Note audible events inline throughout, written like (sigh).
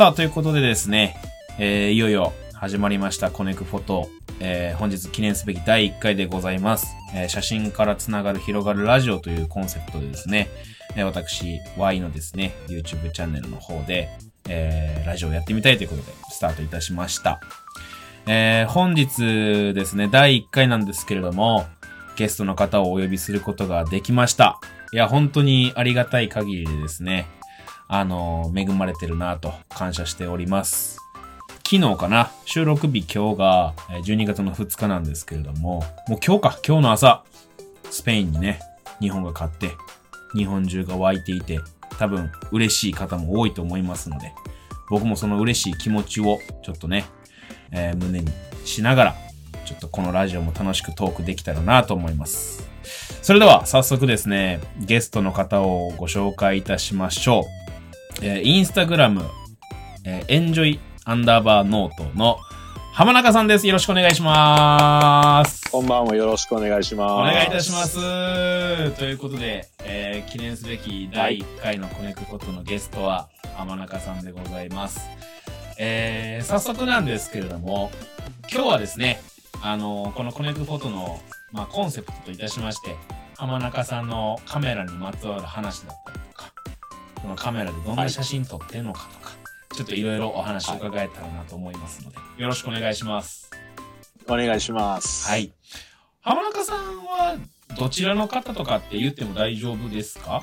さあ、ということでですね、えー、いよいよ始まりましたコネクフォト、えー、本日記念すべき第1回でございます。えー、写真からつながる広がるラジオというコンセプトでですね、えー、私、Y のですね、YouTube チャンネルの方で、えー、ラジオをやってみたいということでスタートいたしました。えー、本日ですね、第1回なんですけれども、ゲストの方をお呼びすることができました。いや、本当にありがたい限りでですね、あの、恵まれてるなと感謝しております。昨日かな収録日今日が12月の2日なんですけれども、もう今日か、今日の朝、スペインにね、日本が勝って、日本中が湧いていて、多分嬉しい方も多いと思いますので、僕もその嬉しい気持ちをちょっとね、えー、胸にしながら、ちょっとこのラジオも楽しくトークできたらなと思います。それでは早速ですね、ゲストの方をご紹介いたしましょう。えー、インスタグラム、えー、エンジョイアンダーバーノートの浜中さんです。よろしくお願いします。こんばんは。よろしくお願いします。お願いいたします。ということで、えー、記念すべき第1回のコネクコトのゲストは浜中さんでございます。えー、早速なんですけれども、今日はですね、あのー、このコネクフォトの、まあ、コンセプトといたしまして、浜中さんのカメラにまつわる話だったりこのカメラでどんな写真撮ってんのかとか、はい、ちょっといろいろお話を伺えたらなと思いますので、はい、よろしくお願いします。お願いします。はい。浜中さんはどちらの方とかって言っても大丈夫ですか？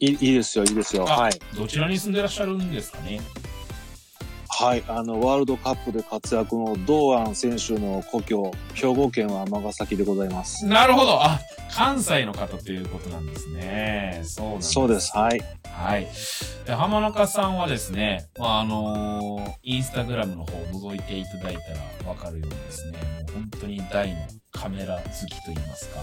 いいいですよ、いいですよ。はい。どちらに住んでらっしゃるんですかね？はい、あの、ワールドカップで活躍の堂安選手の故郷、兵庫県は尼崎でございます。なるほど。あ、関西の方ということなんですね。そうなんです。そうです。はい。はい。で浜中さんはですね、まあ、あのー、インスタグラムの方を覗いていただいたらわかるようにですね、もう本当に大のカメラ好きと言いますか、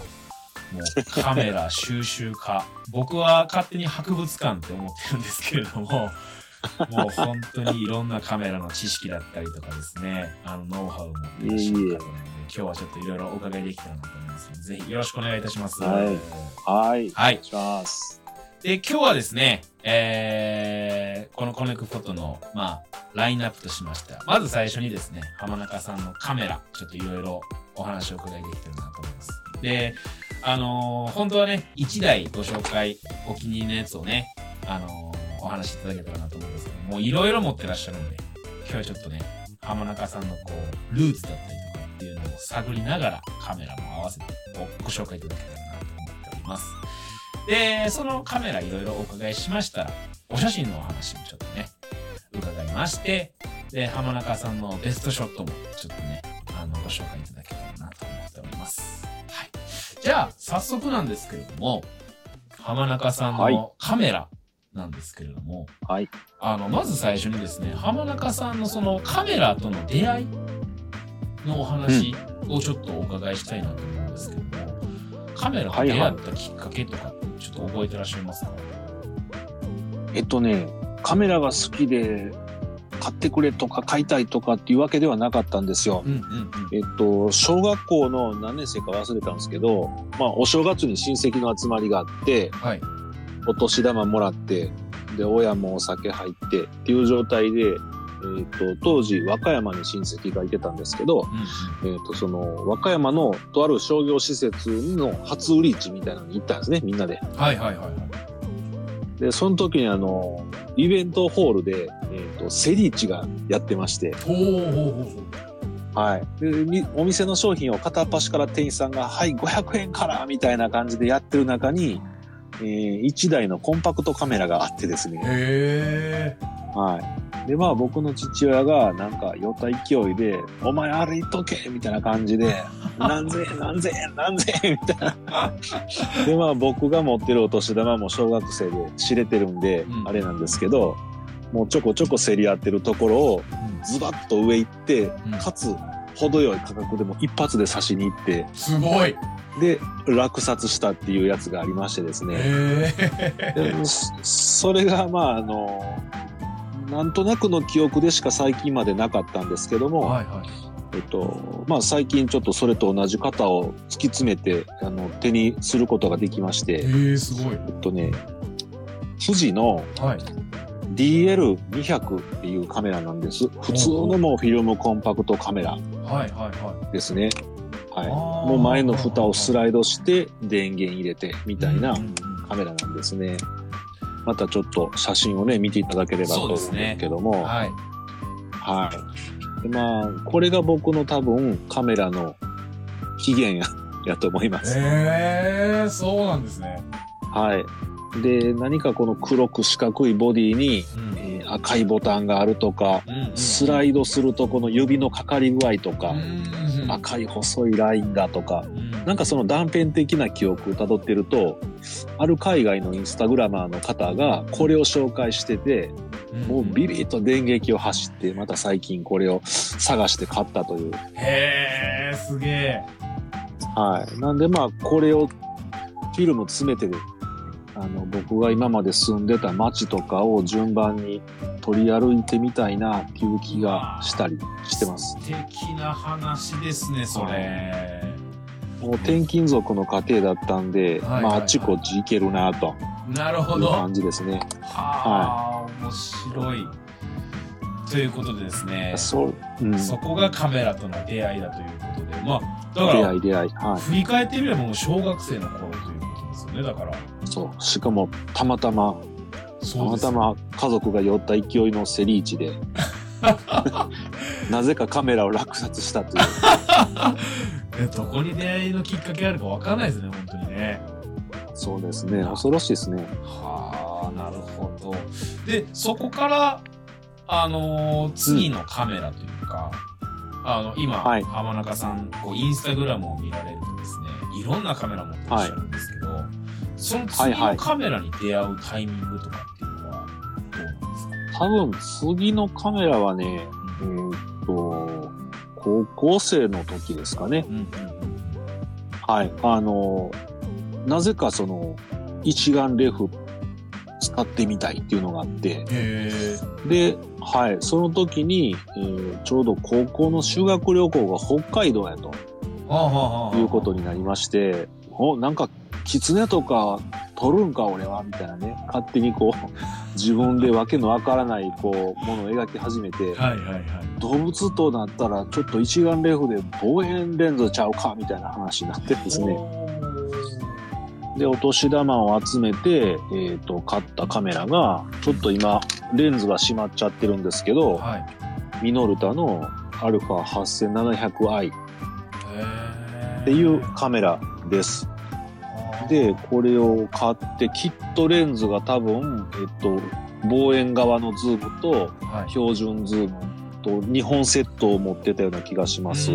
もうカメラ収集家。(laughs) 僕は勝手に博物館って思ってるんですけれども、(laughs) もう本当にいろんなカメラの知識だったりとかですね、あの、ノウハウを持っていらっしゃる方なので、今日はちょっといろいろお伺いできたらなと思いますので、ぜひよろしくお願いいたします。はい。はい。はい。お願いします。で、今日はですね、えー、このコネクフォトの、まあ、ラインナップとしましては、まず最初にですね、浜中さんのカメラ、ちょっといろいろお話を伺いできてるなと思います。で、あのー、本当はね、1台ご紹介、お気に入りのやつをね、あのーお話しいただけたらなと思うんですけどもう、いろいろ持ってらっしゃるんで、今日はちょっとね、浜中さんのこう、ルーツだったりとかっていうのを探りながらカメラも合わせてご紹介いただけたらなと思っております。で、そのカメラいろいろお伺いしましたら、お写真のお話もちょっとね、伺いまして、で、浜中さんのベストショットもちょっとね、あの、ご紹介いただけたらなと思っております。はい。じゃあ、早速なんですけれども、浜中さんのカメラ、なんですけれども、はい。あの、まず最初にですね、浜中さんのそのカメラとの出会いのお話をちょっとお伺いしたいなと思うんですけども、カメラと出会ったきっかけとかちょっと覚えてらっしゃいますか、えっとね、カメラが好きで買ってくれとか買いたいとかっていうわけではなかったんですよ。うんうんうん、えっと、小学校の何年生か忘れたんですけど、まあ、お正月に親戚の集まりがあって、はい、お年玉もらって、で、親もお酒入ってっていう状態で、えっ、ー、と、当時、和歌山に親戚がいてたんですけど、うん、えっ、ー、と、その、和歌山のとある商業施設の初売り市みたいなのに行ったんですね、みんなで。はいはいはい。で、その時にあの、イベントホールで、えっ、ー、と、セリ市がやってまして。はい。で、お店の商品を片っ端から店員さんが、はい、500円からみたいな感じでやってる中に、えー、1台のコンパクトカメラがあってですね。へはい。で、まあ僕の父親がなんか酔った勢いで、お前あれ言っとけみたいな感じで、(laughs) 何千円何千円何千円みたいな。で、まあ僕が持ってるお年玉も小学生で知れてるんで、うん、あれなんですけど、もうちょこちょこ競り合ってるところをズバッと上行って、うん、かつ程よい価格でも一発で刺しに行って。すごいで、落札したっていうやつがありましてですね。それが、まあ、あの、なんとなくの記憶でしか最近までなかったんですけども、はいはい、えっと、まあ最近ちょっとそれと同じ型を突き詰めて、あの、手にすることができまして、えすごい。えっとね、富士の DL200 っていうカメラなんです。普通のもうフィルムコンパクトカメラですね。はい、もう前の蓋をスライドして電源入れてみたいなカメラなんですね。またちょっと写真をね、見ていただければと思うんですけども。ね、はい。はい。でまあ、これが僕の多分カメラの起源や、やと思います。へえー、そうなんですね。はい。で、何かこの黒く四角いボディに、うん、えー、赤いボタンがあるとか、うんうんスライドするとこの指のかかり具合とか、うんうん、赤い細いラインだとか、うん、なんかその断片的な記憶をたどってると、ある海外のインスタグラマーの方がこれを紹介してて、うん、もうビビッと電撃を走って、また最近これを探して買ったという。へー、すげえ。はい。なんでまあ、これをフィルム詰めてるあの僕が今まで住んでた街とかを順番に取り歩いてみたいなっていう気がしたりしてます。素敵な話ですね、それ。もう転勤族の家庭だったんで、はいはいはい、まあ、あっちこっち行けるなと。なるほど。感じですね。はあ、はい、面白い。ということでですね。そ,、うん、そこがカメラとの出会いだということで、まあ、だから、出会い出会い。はい、振り返ってみればもう小学生の頃ということですよね、だから。そう。しかも、たまたま、たまたま家族が寄った勢いのセリーチで、(laughs) なぜかカメラを落札したという。(laughs) えどこに出会いのきっかけあるか分かんないですね、本当にね。そうですね。恐ろしいですね。はあ、なるほど。で、そこから、あのー、次のカメラというか、うん、あの、今、はい、浜中さん、こう、インスタグラムを見られるとですね、いろんなカメラ持ってらっしゃるんですけど、はいその次のカメラに出会うタイミングとかって多分次のカメラはね、うん、えー、っと、高校生の時ですかね。うん、はい。あの、なぜかその、一眼レフ使ってみたいっていうのがあって、で、はい、その時に、えー、ちょうど高校の修学旅行が北海道やと、いうことになりまして、お、なんか狐とか取るんか俺はみたいなね。勝手にこう (laughs) 自分でわけのわからないこうものを描き始めて、はいはいはい、動物となったらちょっと一眼レフで望遠レンズちゃうかみたいな話になってですね。でお年玉を集めて、えーと、買ったカメラがちょっと今レンズが閉まっちゃってるんですけど、はい、ミノルタの α8700i っていうカメラです。で、これを買って、キットレンズが多分、えっと、望遠側のズームと、標準ズームと2本セットを持ってたような気がします。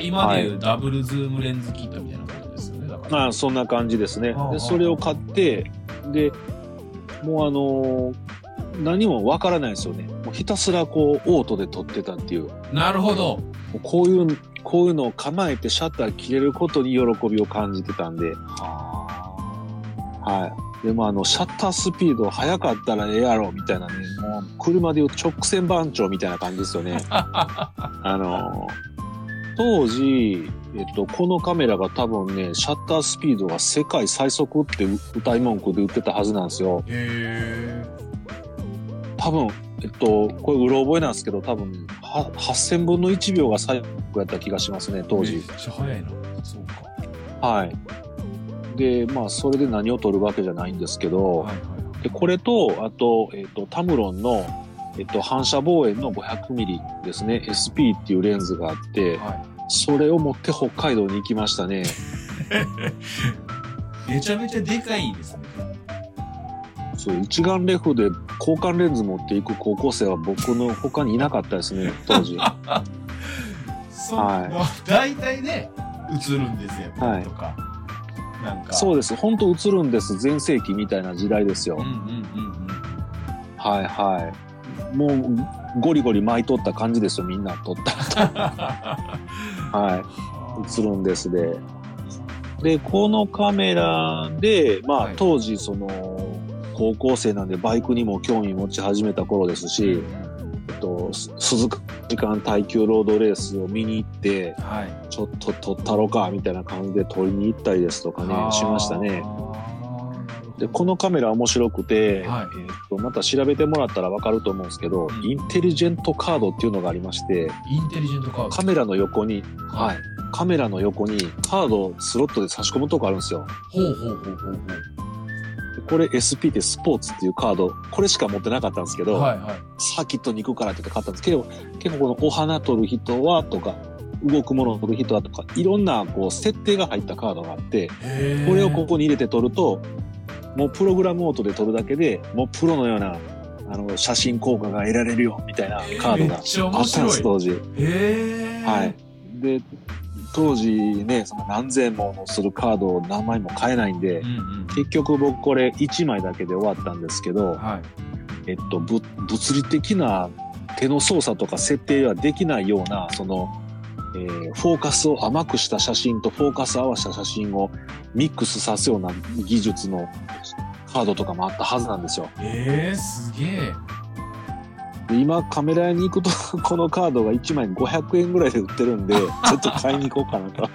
今でいうダブルズームレンズキットみたいなことですよね。だから、あ、そんな感じですね。で、それを買って、で、もうあのー、何もわからないですよね。もうひたすらこう、オートで撮ってたっていう。なるほど。こういうこういうのを構えてシャッター切れることに喜びを感じてたんで。はい。でもあの、シャッタースピード速かったらええやろ、みたいなね、もう車でいう直線番長みたいな感じですよね。(laughs) あの、当時、えっと、このカメラが多分ね、シャッタースピードが世界最速って歌い文句で売ってたはずなんですよ。へ多分、えっと、これうろ覚えなんですけど、多分、8000分の1秒が最後やった気がしますね、当時。めっちゃ早いな。そうか。はい。で、まあ、それで何を取るわけじゃないんですけど、はいはい、でこれと、あと、えっと、タムロンの、えっと、反射望遠の500ミリですね、SP っていうレンズがあって、はい、それを持って北海道に行きましたね。(laughs) めちゃめちゃでかいですね。そう一眼レフで交換レンズ持っていく高校生は僕の他にいなかったですね (laughs) 当時。そう、はい、大体ね映るんですよ、はい、とか。なんか。そうです。本当映るんです。全盛期みたいな時代ですよ、うんうんうんうん、はいはい。もうゴリゴリ巻いとった感じですよみんな撮った。(laughs) はい。映るんですで。でこのカメラでまあ、はい、当時その高校生なんでバイクにも興味持ち始めた頃ですし、えっと、鈴鹿時間耐久ロードレースを見に行って、はい、ちょっと撮ったろかみたいな感じで撮りに行ったりですとかねしましたね。でこのカメラ面白くて、はい、えー、とまた調べてもらったら分かると思うんですけど、うん、インテリジェントカードっていうのがありましてインテリジェントカード。カメラの横に、はい、カメラの横にカードスロットで差し込むとこあるんですよ。ほうほうほうほうほうこれ SP ってスポーツっていうカード、これしか持ってなかったんですけど、はいはい、サーキットに行くからって買ったんです。けど、結構このお花取る人はとか、動くものを取る人はとか、いろんなこう設定が入ったカードがあって、これをここに入れて取ると、もうプログラムオートで撮るだけでもうプロのようなあの写真効果が得られるよみたいなカードがあったんです当時。はい、で当時ねその何千ものするカードを何枚も買えないんで、うんうん、結局僕これ1枚だけで終わったんですけど、はい、えっと物理的な手の操作とか設定はできないようなそのえー、フォーカスを甘くした写真とフォーカス合わせた写真をミックスさすような技術のカードとかもあったはずなんですよ。えー、すげえ。今カメラ屋に行くと (laughs) このカードが1枚500円ぐらいで売ってるんで (laughs) ちょっと買いに行こうかなと。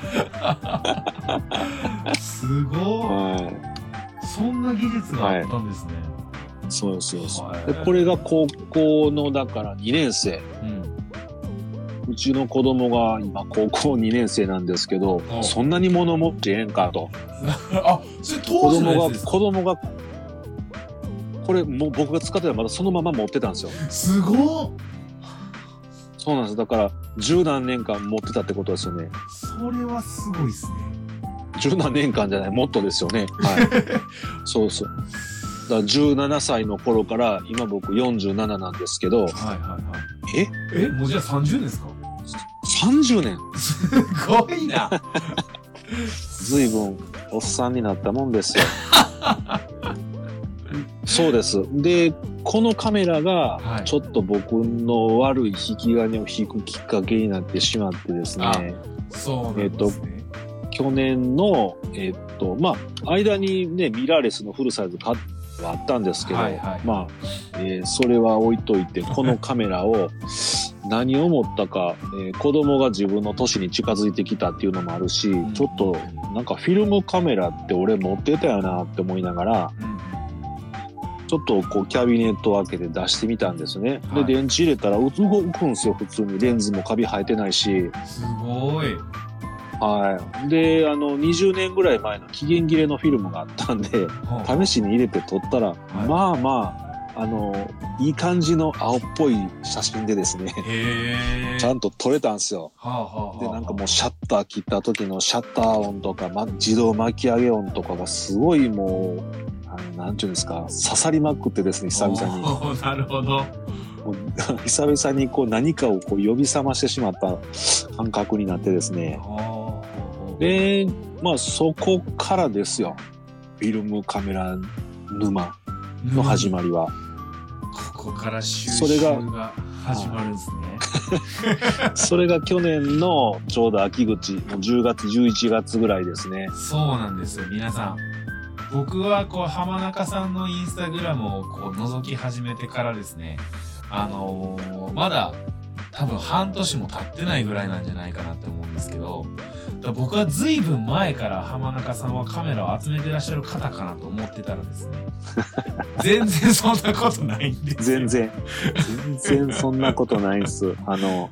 すごい、はい、そんな技術があったんですね、はい、そうそうそう、はい、でこれが高校のだから2年生、うん。うちの子供が今高校2年生なんですけど、そんなに物持ってええんかと。(laughs) あ、それ当時の子供が、子供が、これもう僕が使ってたらまだそのまま持ってたんですよ。すごそうなんです。だから十何年間持ってたってことですよね。それはすごいですね。十何年間じゃない、もっとですよね。はい。(laughs) そうそう。だから17歳の頃から今僕47なんですけど、はいはいはい。え？えもうじゃあ30年ですか？30年すごいな (laughs) 随分おっさんになったもんですよ (laughs) そうです。でこのカメラがちょっと僕の悪い引き金を引くきっかけになってしまってですね、そうなんですね、えっ、と去年のえっ、とまあ間にねミラーレスのフルサイズ買ってはあったんですけど、はいはい、まあ、えー、それは置いといて、このカメラを (laughs) 何を思ったか、えー、子供が自分の年に近づいてきたっていうのもあるし、ちょっとなんかフィルムカメラって俺持ってたよなって思いながら、ちょっとこうキャビネットを開けて出してみたんですね。で、電池入れたら動くんですよ、普通に。レンズもカビ生えてないし。すごい。はい。で、あの、20年ぐらい前の期限切れのフィルムがあったんで、試しに入れて撮ったら、はい、まあまあ、あの、いい感じの青っぽい写真でですね、ちゃんと撮れたんですよ。はあはあ、で、なんかもうシャッター切った時のシャッター音とか、ま、自動巻き上げ音とかがすごいもう、なんていうんですか、刺さりまくってですね、久々に。なるほど。久々にこう何かをこう呼び覚ましてしまった感覚になってですね。で、まあそこからですよ。フィルムカメラ沼の始まりは。ここから収集が始まるんですね。(laughs) それが去年のちょうど秋口、10月、11月ぐらいですね。そうなんですよ、皆さん。僕はこう浜中さんのインスタグラムをこう覗き始めてからですね、あのー、まだ多分半年も経ってないぐらいなんじゃないかなって思うんですけど、僕は随分前から浜中さんはカメラを集めてらっしゃる方かなと思ってたらですね、(laughs) 全然そんなことないんです全然、全然そんなことないんす。(laughs) あの、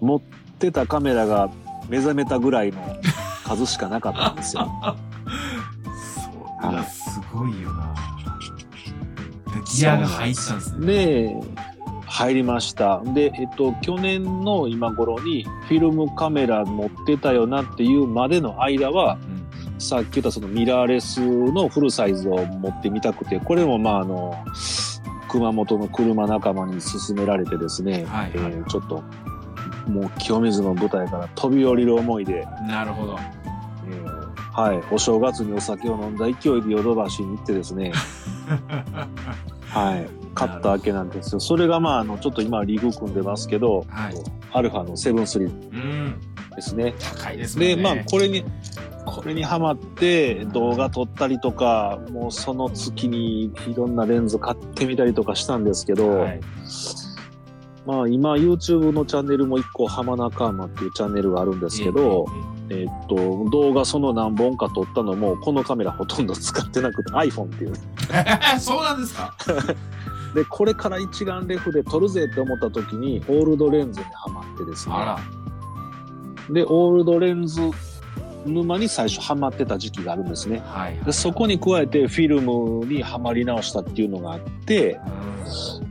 持ってたカメラが目覚めたぐらいの数しかなかったんですよ。(laughs) そう、すごいよな。ギアが入ったんですね。で、入りました。で、えっと、去年の今頃にフィルムカメラ持ってたよなっていうまでの間は、うん、さっき言ったそのミラーレスのフルサイズを持ってみたくて、これもまああの、熊本の車仲間に勧められてですね、はいはい、えー、ちょっと、もう清水の舞台から飛び降りる思いで、なるほど。えー、はい、お正月にお酒を飲んだ勢いでヨドバシに行ってですね、(laughs) はい。買ったわけなんですよ。それがまあ、あの、ちょっと今リーグ組んでますけど、はい、アルファのセブンスリーですね。高いですね。で、まあ、これに、これにはまって動画撮ったりとか、もうその月にいろんなレンズ買ってみたりとかしたんですけど、はい、まあ今 YouTube のチャンネルも一個浜中浜っていうチャンネルがあるんですけど、えー、っと、動画その何本か撮ったのも、このカメラほとんど使ってなくて iPhone っていう。(laughs) そうなんですか？(laughs) で、これから一眼レフで撮るぜって思った時に、オールドレンズにはまってですね。で、オールドレンズ沼に最初ハマってた時期があるんですね。はい、でそこに加えてフィルムにはまり直したっていうのがあって、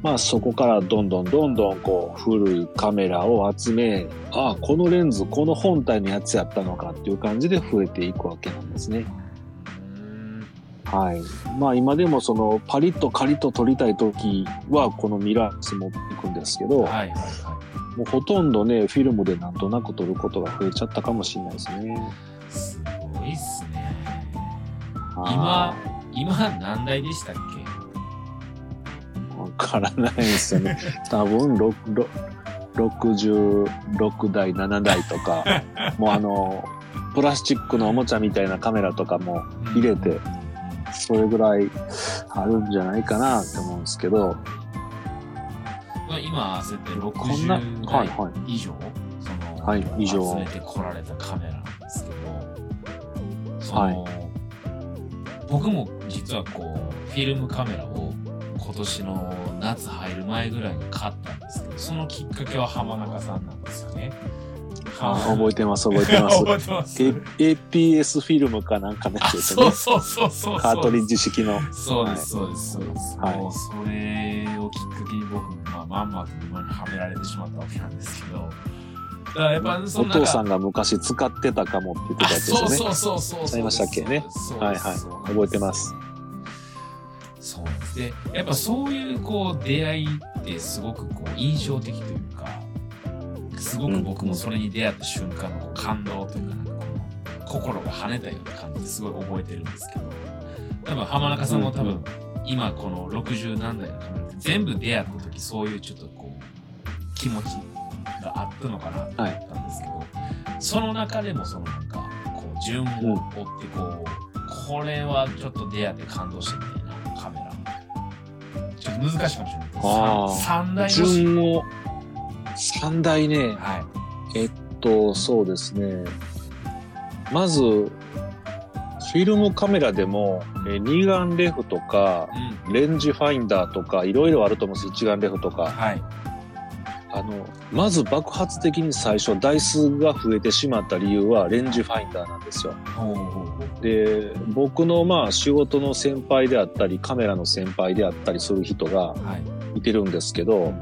まあそこからどんどんどんどんこう古いカメラを集め、ああ、このレンズ、この本体のやつやったのかっていう感じで増えていくわけなんですね。うんはい。まあ今でもそのパリッとカリッと撮りたい時はこのミラーレス持っていくんですけど、はいはいはもうほとんどね、フィルムでなんとなく撮ることが増えちゃったかもしれないですね。い。すごいっすね。は今、今何台でしたっけ？いわからないですよね。(laughs) 多分ろろ66台、7台とか、(laughs) もうあの、プラスチックのおもちゃみたいなカメラとかも入れて、それぐらいあるんじゃないかなって思うんですけど、まあ今、そうやってこんな、60台はいはい。以上、その、はい以上集めてこられたカメラその、はい僕も実はこう、フィルムカメラを今年の夏入る前ぐらいに買ったんですけど、そのきっかけは浜中さんなんですよね。あ覚えてます、覚えてます。覚えてます。(laughs) A- APS フィルムかなんかのやあつですそうそうそう。カートリッジ式の。そうです、そうです、そうです。はいもうそれをきっかけに僕も、まあ、まんまと沼にはめられてしまったわけなんですけど。だからやっぱ、そおの父さんが昔使ってたかもって言ってたやつですよね。そうそうそうそう。ありましたっけね。はいはい覚えてます。そうでやっぱそういうこう出会いってすごくこう印象的というか、すごく僕もそれに出会った瞬間の感動というか、なんかこの心が跳ねたような感じですごい覚えてるんですけど、多分浜中さんも多分、今この60何台のカメラって全部出会った時そういうちょっとこう気持ちがあったのかなと思ったんですけど、その中でもそのなんかこう順を追ってこう、これはちょっと出会って感動したみたいなカメラ。ちょっと難しいかもしれないけどあー。三三台もし順を、3台ね、はえっと、そうですね。まず、フィルムカメラでも、え二眼レフとか、い、うん、レンジファインダーとか、いろいろあると思うんです。一眼レフとか。はいあの、まず爆発的に最初台数が増えてしまった理由はレンジファインダーなんですよ。で、僕のまあ仕事の先輩であったり、カメラの先輩であったりする人がはい。いてるんですけど、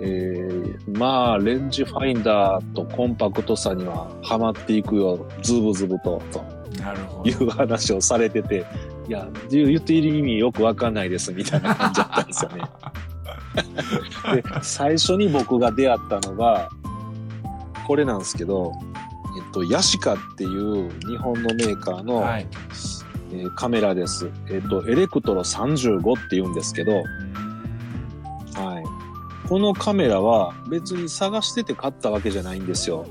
えーまあ、レンジファインダーとコンパクトさにはハマっていくよ、ズブズブと、と。いう話をされてて、いや、言っている意味よくわかんないです、みたいな感じだったんですよね。で、最初に僕が出会ったのが、これなんですけど、えっと、ヤシカっていう日本のメーカーの、はいえーカメラです。えっと、エレクトロ35って言うんですけど、はい。このカメラは別に探してて買ったわけじゃないんですよ。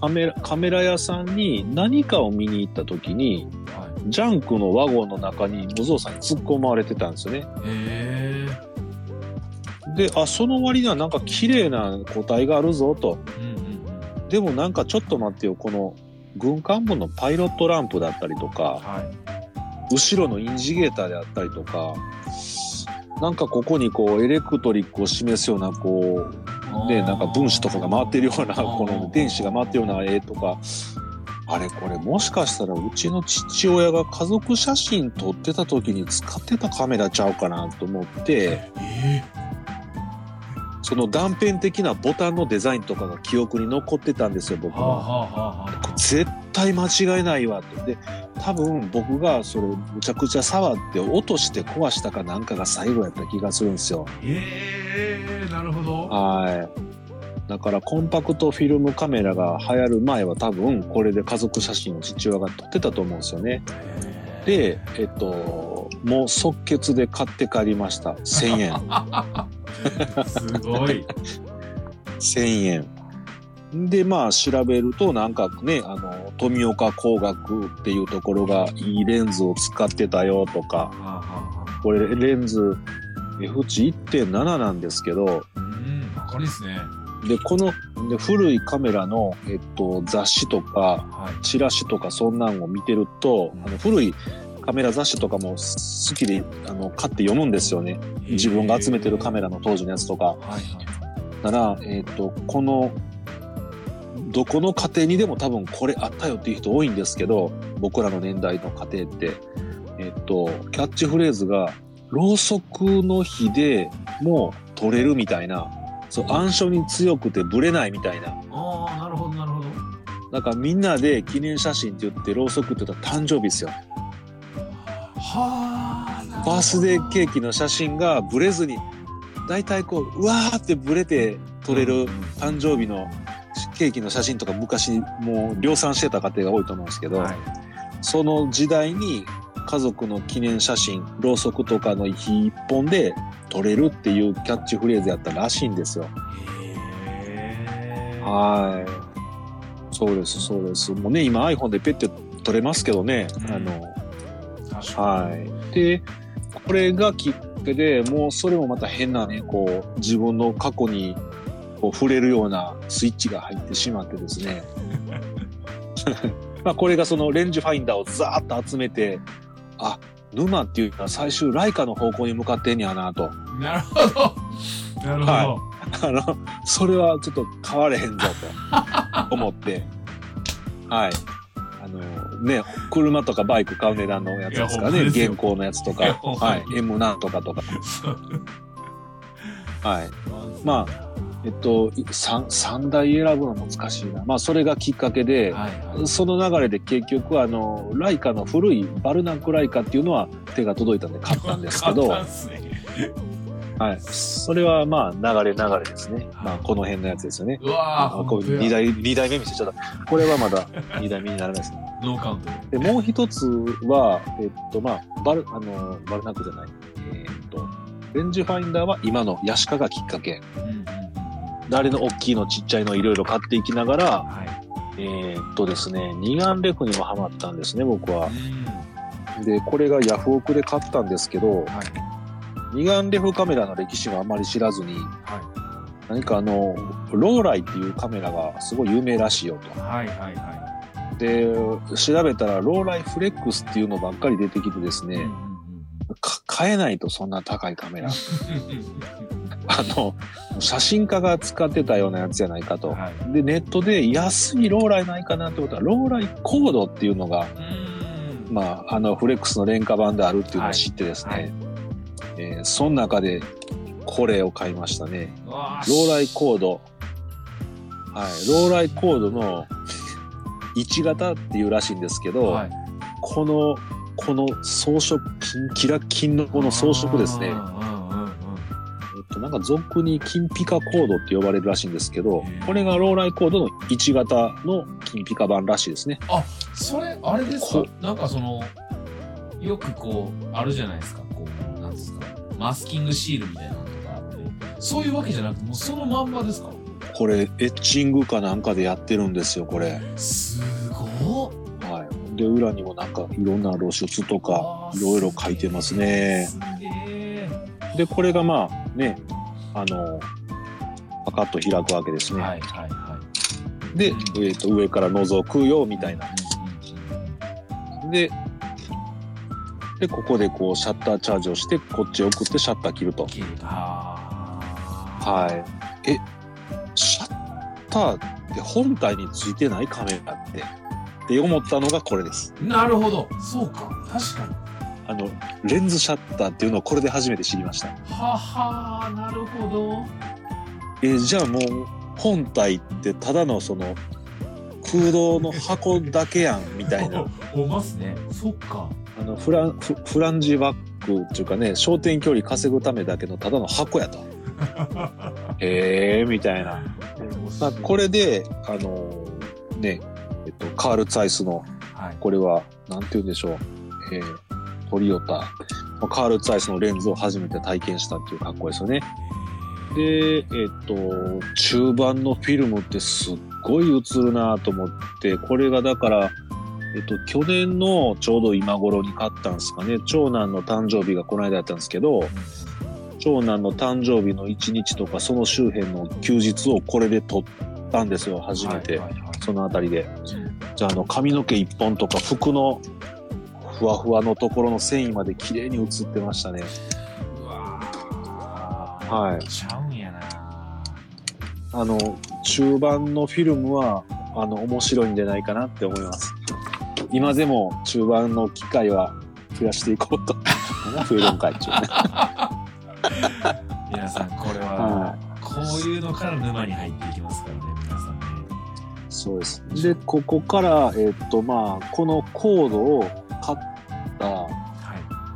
カメラ、カメラ屋さんに何かを見に行った時に、うはいジャンクのワゴンの中に無造作に突っ込まれてたんですよね。へえで、あ、その割にはなんか綺麗な個体があるぞと。うんでもなんかちょっと待ってよ、この軍艦部のパイロットランプだったりとか、はい。後ろのインジゲーターであったりとか、なんかここにこうエレクトリックを示すようなこう、ね、なんか分子とかが回ってるような、この電子が回ってるような絵とか、あれこれもしかしたらうちの父親が家族写真撮ってた時に使ってたカメラちゃうかなと思って、えその断片的なボタンのデザインとかが記憶に残ってたんですよ、僕ー、はあは。はあはあはあ絶対間違いないわって。で、多分僕がそれむちゃくちゃ触って落として壊したかなんかが最後やった気がするんですよ。ええなるほどはい。だからコンパクトフィルムカメラが流行る前は多分これで家族写真を父親が撮ってたと思うんですよね。で、えっと、もう即決で買って帰りました。1000円。(laughs) すごい。1000円。で、まあ調べるとなんかね、あの、富岡工学っていうところがいいレンズを使ってたよとか、これレンズ F 値1.7なんですけど、うん明るいですね。で、こので古いカメラの、えっと、雑誌とか、はい。チラシとかそんなんを見てると、あの古いカメラ雑誌とかも好きであの買って読むんですよね。自分が集めてるカメラの当時のやつとか。はいはい、だから、えっ、ー、と、この、どこの家庭にでも多分これあったよっていう人多いんですけど、僕らの年代の家庭って。えっ、ー、と、キャッチフレーズが、ろうそくの火でもう撮れるみたいな、そう、暗所に強くてブレないみたいな。ああ、なるほど、なるほど。なんかみんなで記念写真って言って、ろうそくって言ったら誕生日ですよ。はあ。バースデーケーキの写真がブレずに、大体こう、うわーってブレて撮れる誕生日のケーキの写真とか昔もう量産してた家庭が多いと思うんですけど、はい、その時代に家族の記念写真、ろうそくとかの火一本で撮れるっていうキャッチフレーズやったらしいんですよ。はい。そうです、そうです。もうね、今 iPhone でペッて撮れますけどね。うん、あの、はい。で、これがきっかけでもうそれもまた変なね、こう、自分の過去にこう触れるようなスイッチが入ってしまってですね。(laughs) まあこれがそのレンジファインダーをザーッと集めて、あ、沼っていうのは最終ライカの方向に向かってんやなと。なるほど。なるほど。はい、(laughs) あの、それはちょっと変われへんぞと思って、はい。あのね、車とかバイク買う値段のやつですかね。現行のやつとか。はい。M なんとかとか。はい。まあ、えっと、3, 3台選ぶの難しいな。まあ、それがきっかけで、はいはい、その流れで結局、あの、ライカの古いバルナックライカっていうのは手が届いたんで買ったんですけど、はい。それはまあ流れ流れですね。まあこの辺のやつですよね。うわこう2台、二台目見せちゃった。これはまだ2台目にならないですね。ノーカウントで。もう一つは、えっとまあ、バル、あの、バルナックじゃない。えー、っと、レンジファインダーは今のヤシカがきっかけ。うん誰の大きいのちっちゃいのいろいろ買っていきながら、はい、えー、っとですね、二眼レフにもハマったんですね、僕は。で、これがヤフオクで買ったんですけど、はい、二眼レフカメラの歴史はあまり知らずに、はい、何かあの、ローライっていうカメラがすごい有名らしいよと。はいはいはい。で、調べたらローライフレックスっていうのばっかり出てきてですね、うん買えないとそんな高いカメラ。(laughs) あの、写真家が使ってたようなやつじゃないかと。はい、で、ネットで安いローライないかなってことは、ローライコードっていうのが、まあ、あの、フレックスの廉価版であるっていうのを知ってですね、はいはい、えー、その中でこれを買いましたね。ローライコード。はい、ローライコードの1型っていうらしいんですけど、はい、この、この装飾、金、キラキンのこの装飾ですね。と、なんか俗に金ピカコードって呼ばれるらしいんですけど、これがローライコードの1型の金ピカ版らしいですね。あ、それ、あれですか？なんかその、よくこう、あるじゃないですか。こう、なんですか？マスキングシールみたいなのとかあって。そういうわけじゃなくて、もうそのまんまですか？これ、エッチングかなんかでやってるんですよ、これ。すごはい。で、裏にもなんかいろんな露出とか、いろいろ書いてますね。で、これがまあね、あの、パカッと開くわけですね。はいはいはい。で、えっ、ー、と、上から覗くよ、みたいな。で、で、ここでこう、シャッターチャージをして、こっち送ってシャッター切ると。はい。え、ターって本体についてないカメラって、って思ったのがこれです。なるほど。そうか。確かに。あの、レンズシャッターっていうのをこれで初めて知りました。ははなるほど。えじゃあもう、本体ってただのその、空洞の箱だけやん、みたいな。おますね。そっか。あの、フラン、フフランジバックっていうかね、焦点距離稼ぐためだけのただの箱やと。へえー、みたいな。まあ、これで、あのー、ね、えっと、カール・ツァイスの、はい、これは、なんて言うんでしょう。えー、トリオタ、カール・ツァイスのレンズを初めて体験したっていう格好ですよね。で、えっ、と、中盤のフィルムってすっごい映るなと思って、これがだから、えっと、去年のちょうど今頃に買ったんですかね。長男の誕生日がこの間やったんですけど、長男の誕生日の1日とかその周辺の休日をこれで撮ったんですよ、初めて。そのあたりで。じゃあ、あの、髪の毛1本とか服のふわふわのところの繊維まで綺麗に映ってましたね。うわはい。ちゃうんやな。あの、中盤のフィルムは、あの、面白いんじゃないかなって思います。今でも中盤の機会は増やしていこうと。(laughs) 増えるんかいっちゅうね。(laughs) 皆さん、これは、はこういうのから沼に入っていきますからね、皆さんね。そうです。で、ここから、えっと、まあ、このコードを買ったは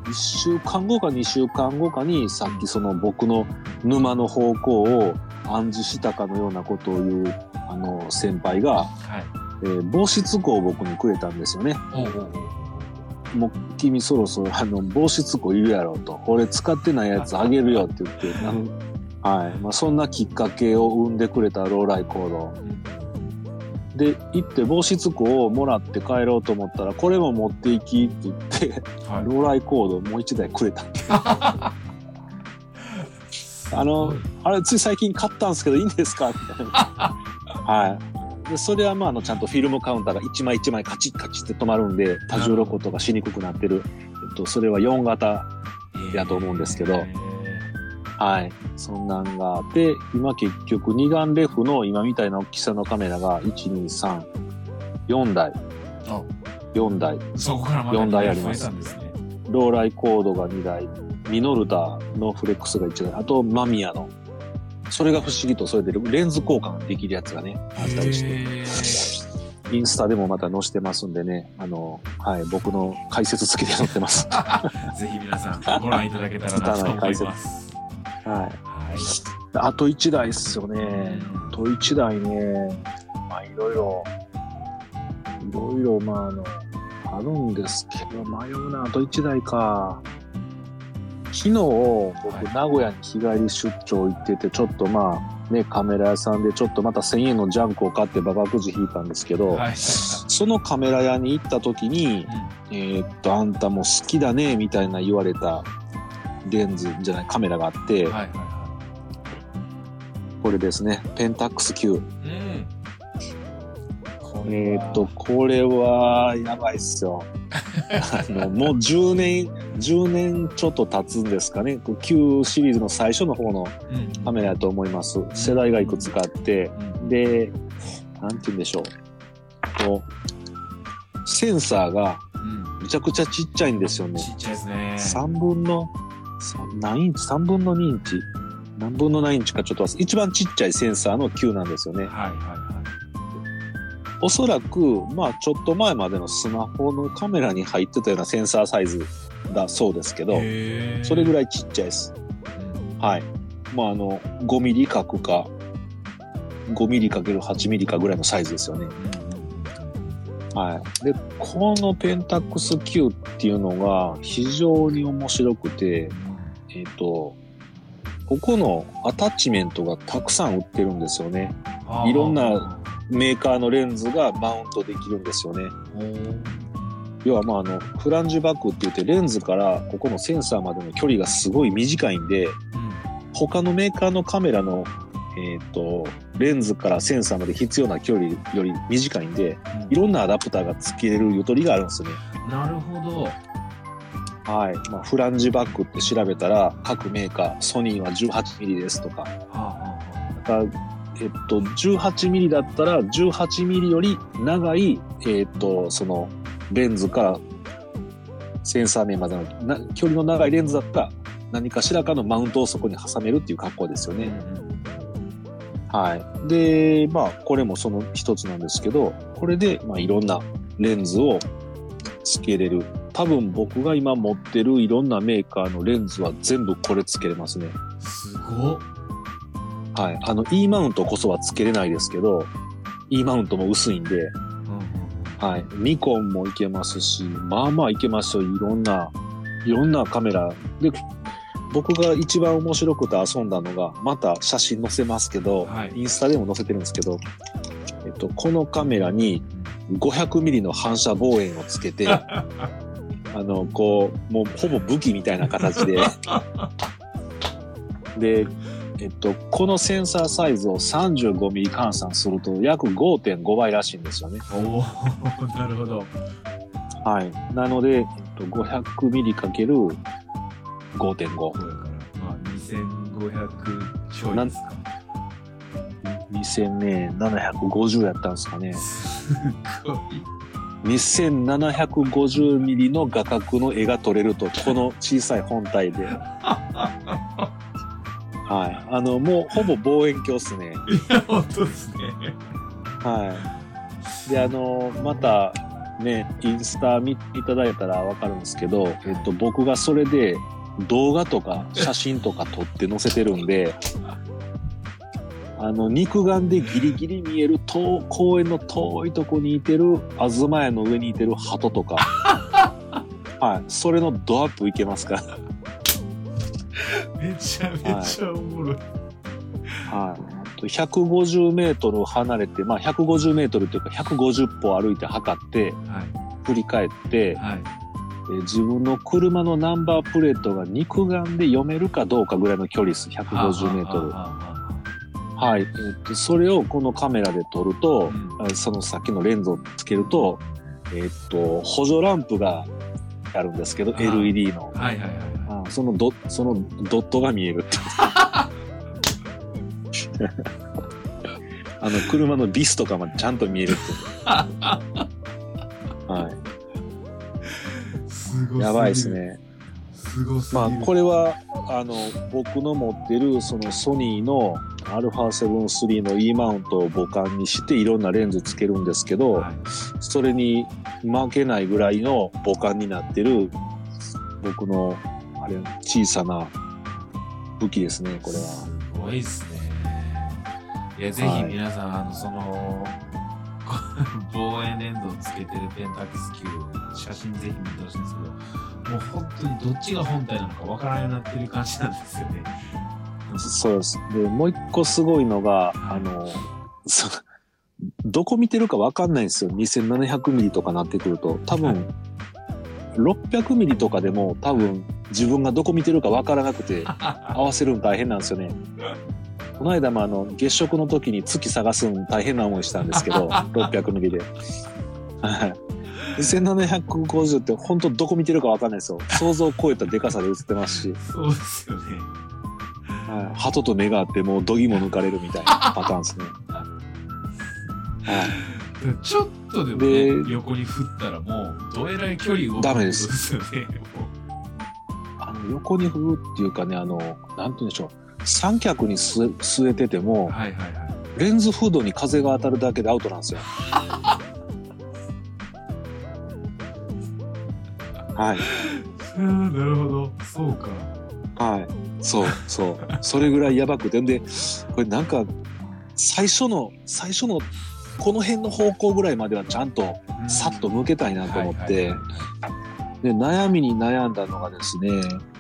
い。1週間後か2週間後かに、さっきその僕の沼の方向を暗示したかのようなことを言う、あの、先輩が、はい。えー防湿庫を僕にくれたんですよね。おうおうもう君そろそろあの防湿庫いるやろと。俺使ってないやつあげるよって言って、あのはい。まあそんなきっかけを生んでくれたローライコード。で、行って防湿庫をもらって帰ろうと思ったら、これも持っていきって言って、はい。ローライコードもう一台くれた。(laughs) あの、あれつい最近買ったんですけどいいんですか？みたいな。はい。で、それはまあ、あの、ちゃんとフィルムカウンターが一枚一枚カチッカチッって止まるんで、多重録音がしにくくなってる。えっと、それは4型。やと思うんですけどえはい。そんなんがあって、今結局二眼レフの今みたいな大きさのカメラが、1、2、3、4台。あ4台。ーそこからまた四台ありますね。ローライコードが2台。ミノルタのフレックスが1台。あと、マミヤの。それが不思議と、それでレンズ交換できるやつがね、あったりして。インスタでもまた載してますんでね、あの、はい、僕の解説付きで載ってます。は (laughs) ぜひ皆さんご覧いただけたらなと思います。い。(laughs) はい。あと1台っすよね。あと1台ね、まあいろいろ、いろいろ、まああの、あるんですけど、迷うな、あと1台か。昨日、僕、はい名古屋に日帰り出張行ってて、ちょっとまあ、ね、カメラ屋さんでちょっとまた1000円のジャンクを買ってババくじ引いたんですけど、はい。そのカメラ屋に行った時に、えーっと、あんたも好きだね、みたいな言われたレンズじゃない、カメラがあって、はいはいはこれですね、ペンタックス Q。い。うん。えーっと、これは、やばいっすよ。あの、もう10年、10年ちょっと経つんですかね。こう Q シリーズの最初の方のうんカメラだと思います。世代がいくつかあって、うんで、なんて言うんでしょう。こう、センサーがうんむちゃくちゃちっちゃいんですよね。ちっちゃいですね。3分の、さ何インチ ?3 分の2インチ？何分の何インチかちょっと一番ちっちゃいセンサーの Q なんですよね。はいはいはおそらく、まあちょっと前までのスマホのカメラに入ってたようなセンサーサイズだそうですけい。ど、それぐらいちっちゃいです。うんはい。まああの、5ミリ角か、5ミリかける8ミリかぐらいのサイズですよね。はい。で、このペンタックス Q っていうのが非常に面白くて、えっ、と、ここのアタッチメントがたくさん売ってるんですよね。いろんなメーカーのレンズがマウントできるんですよね。要はまああの、フランジバックって言ってレンズからここのセンサーまでの距離がすごい短いんで、うん他のメーカーのカメラの、えっ、と、レンズからセンサーまで必要な距離より短いんで、いろんなアダプターが付けれるゆとりがあるんですよね。なるほど。はい。まあ、フランジバックって調べたら、各メーカー、ソニーは18ミリですとか、はあはだからえっと、18ミリだったら、18ミリより長い、えっと、その、レンズから、センサー面までのな距離の長いレンズだったら、何かしらかのマウントをそこに挟めるっていう格好ですよね。あはい。で、まあ、これもその一つなんですけど、これで、まあ、いろんなレンズを付けれる。多分僕が今持ってるいろんなメーカーのレンズは全部これ付けれますね。すごっ。はい。あの、E マウントこそは付けれないですけど、E マウントも薄いんで、はい。ニコンもいけますし、まあまあいけますよ。いろんな、いろんなカメラ。で、僕が一番面白くて遊んだのが、また写真載せますけど、はいインスタでも載せてるんですけど、えっと、このカメラに500ミリの反射望遠をつけて、(laughs) あの、こう、もうほぼ武器みたいな形で、(laughs) で、えっと、このセンサーサイズを35ミリ換算すると約5.5倍らしいんですよね。おお (laughs) なるほど。はい。なので、えっと、500ミリかける5.5。これから、まあ、2500ちょいですか。2000ね、750やったんですかね。すごい。2750ミリの画角の絵が撮れると、この小さい本体で。(laughs) はい。あの、もうほぼ望遠鏡っすね。いや、本当ですね。はい。で、あの、また、ね、インスタ見ていただいたらわかるんですけど、えっと、僕がそれで動画とか写真とか撮って載せてるんで、(laughs) あの、肉眼でギリギリ見える遠公園の遠いとこにいてる、東屋の上にいてる鳩とか、(laughs) はい。それのドアップいけますから。めちゃめちゃおもろい。はい。あと150メートル離れて、まあ150メートルというか150歩歩いて測って、は振り返ってい。、はい。えー自分の車のナンバープレートが肉眼で読めるかどうかぐらいの距離です。150メートル。ははい。えーと、それをこのカメラで撮ると、うんあそのさっきのレンズをつけると、えっ、と、補助ランプがあるんですけど、あ LED の。はいはいはいはあそのドそのドットが見えるって。(laughs) あの、車のビスとかまでちゃんと見えるって。(laughs) はい。い。すごすやばいです。ね。すごす。まあ、これは、あの、僕の持ってる、そのソニーの α7-3 の E マウントを母艦にして、いろんなレンズつけるんですけど、はいそれに負けないぐらいの母艦になってる、僕の、小さな武器ですね、これは。すごいっすね。いや、ぜひ皆さん、あの、その、(laughs) 望遠レンズをつけてるペンタックス級、写真ぜひ見てほしいんですけど、もう本当にどっちが本体なのかわからんようになってる感じなんですよね。そうです。で、もう一個すごいのが、あの、そ (laughs) どこ見てるかわかんないんですよ。2700ミリとかなってくると。多分、600ミリとかでも多分自分がどこ見てるかわからなくて (laughs) 合わせるの大変なんですよね。この間もあの、月食の時に月探すの大変な思いしたんですけど、(laughs) 600ミリで。はい。2750って本当どこ見てるかわかんないですよ。想像を超えたデカさで映ってますし。そうですよね。はい、鳩と目があってもうどぎも抜かれるみたいなパターンですね。はい、ちょっとでもでね、横に振ったらもう、どえらい距離動くダメですあの横に振るっていうかね、あの、なんて言うんでしょう。三脚に据えててもう、はいはいはい。レンズフードに風が当たるだけでアウトなんですよ。はい。(laughs) なるほど。そうか。はい。そう、そう。それぐらいやばくて。んで、これなんか、最初の、最初の、この辺の方向ぐらいまではちゃんとさっと向けたいなと思って、で悩みに悩んだのがですね、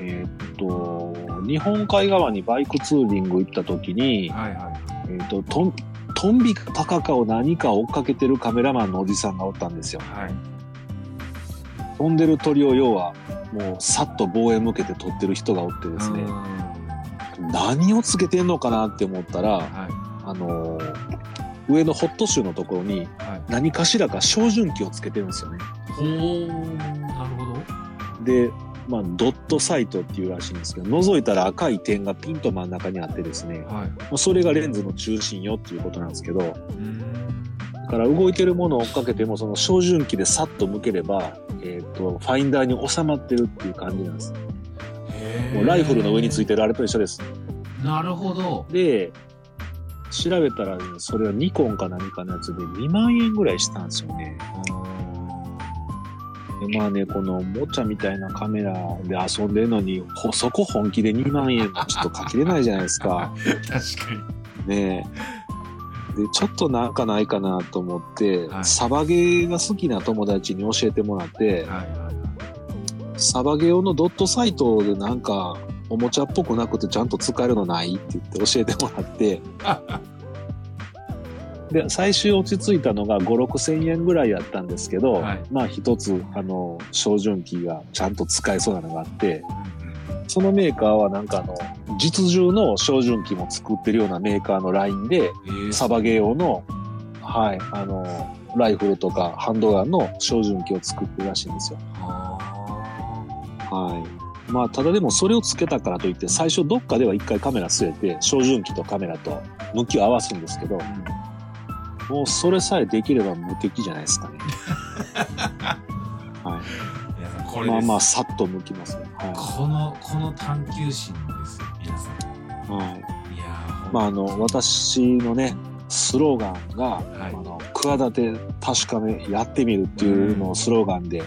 えーっと、日本海側にバイクツーリング行った時に、はいはい。えーっと、とん、トンビかタカかを何か追っかけてるカメラマンのおじさんがおったんですよ。はい。飛んでる鳥を要は、もうさっと棒へ向けて撮ってる人がおってですねう、ん何をつけてんのかなって思ったら、はい。あのー上のホットシューのところにはい。何かしらか照準器をつけてるんですよね。ほー、なるほど。で、まあ、ドットサイトっていうらしいんですけど、覗いたら赤い点がピンと真ん中にあってですね、はい。まあそれがレンズの中心よっていうことなんですけど、だ。から動いてるものを追っかけても、その照準器でさっと向ければ、えっ、と、ファインダーに収まってるっていう感じなんです。もうライフルの上についてるあれと一緒です。なるほど。で、調べたら、ね、それはニコンか何かのやつで2万円ぐらいしたんですよね。でまあね、このもちゃみたいなカメラで遊んでるのに、ほそこ本気で2万円もちょっとかけれないじゃないですか。(laughs) 確かに。ねえ。で、ちょっとなんかないかなと思って、はいサバゲーが好きな友達に教えてもらって、はい。サバゲー用のドットサイトでなんか、おもちゃっぽくなくてちゃんと使えるのないって言って教えてもらって、(laughs) で、最終落ち着いたのが5、6千円ぐらいやったんですけど、はい。まあ一つ、あの、照準器がちゃんと使えそうなのがあって、そのメーカーはなんかあの、実銃の照準器も作ってるようなメーカーのラインで、え。ーサバゲー用の、はい、あの、ライフルとかハンドガンの照準器を作ってるらしいんですよ。あ。はい。まあ、ただでもそれをつけたからといって、最初どっかでは一回カメラ据えて、照準器とカメラと向きを合わすんですけど、もうそれさえできれば無敵じゃないですかね。(laughs) はい。まあまあ、さっと向きますね。はい、この、この探求心ですよ、皆さん。はい。いやまあ、あの、私のね、スローガンが、はい、あの企て確かめやってみるっていうのをスローガンで、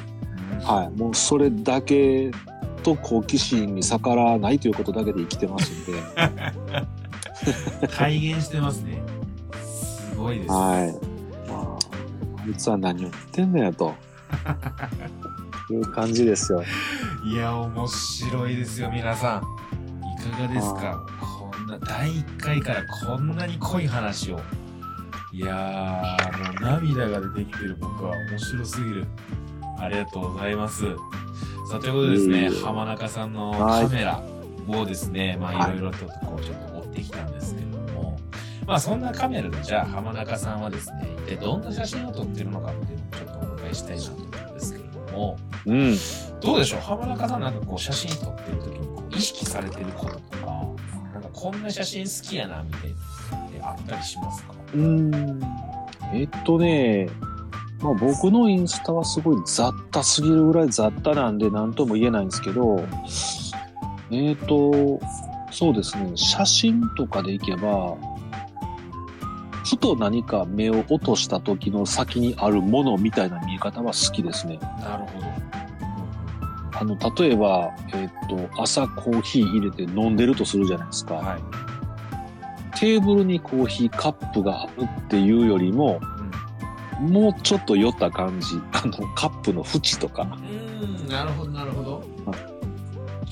はい、もうそれだけと好奇心に逆らわないということだけで生きてますんで。体現してますね。すごいです。はい。まああいつは何を言ってんのやと。いう感じですよ。いや面白いですよ皆さん。いかがですか？こんな第1回からこんなに濃い話を。いやーもう涙が出てきてる僕は面白すぎる。ありがとうございます。さあ、ということでですね、浜中さんのカメラをですね、まあい。ろいろとこうちょっと追ってきたんですけども、まあそんなカメラでじゃあ浜中さんはですね、一体どんな写真を撮ってるのかっていうのをちょっとお伺いしたいなと思うんですけれども、うん。どうでしょう？浜中さんなんかこう写真撮ってる時にこう意識されてることとか、なんかこんな写真好きやなみたいなってあったりしますか？うん。えっとね、まあ、僕のインスタはすごい雑多すぎるぐらい雑多なんで何とも言えないんですけど、えっ、ー、と、そうですね、写真とかでいけば、ふと何か目を落とした時の先にあるものみたいな見え方は好きですね。なるほど。あの、例えば、えっ、ー、と、朝コーヒー入れて飲んでるとするじゃないですか。はい、テーブルにコーヒーカップがあるっていうよりも、もうちょっと酔った感じ。(laughs) あの、カップの縁とか。うん、なるほど、なるほど。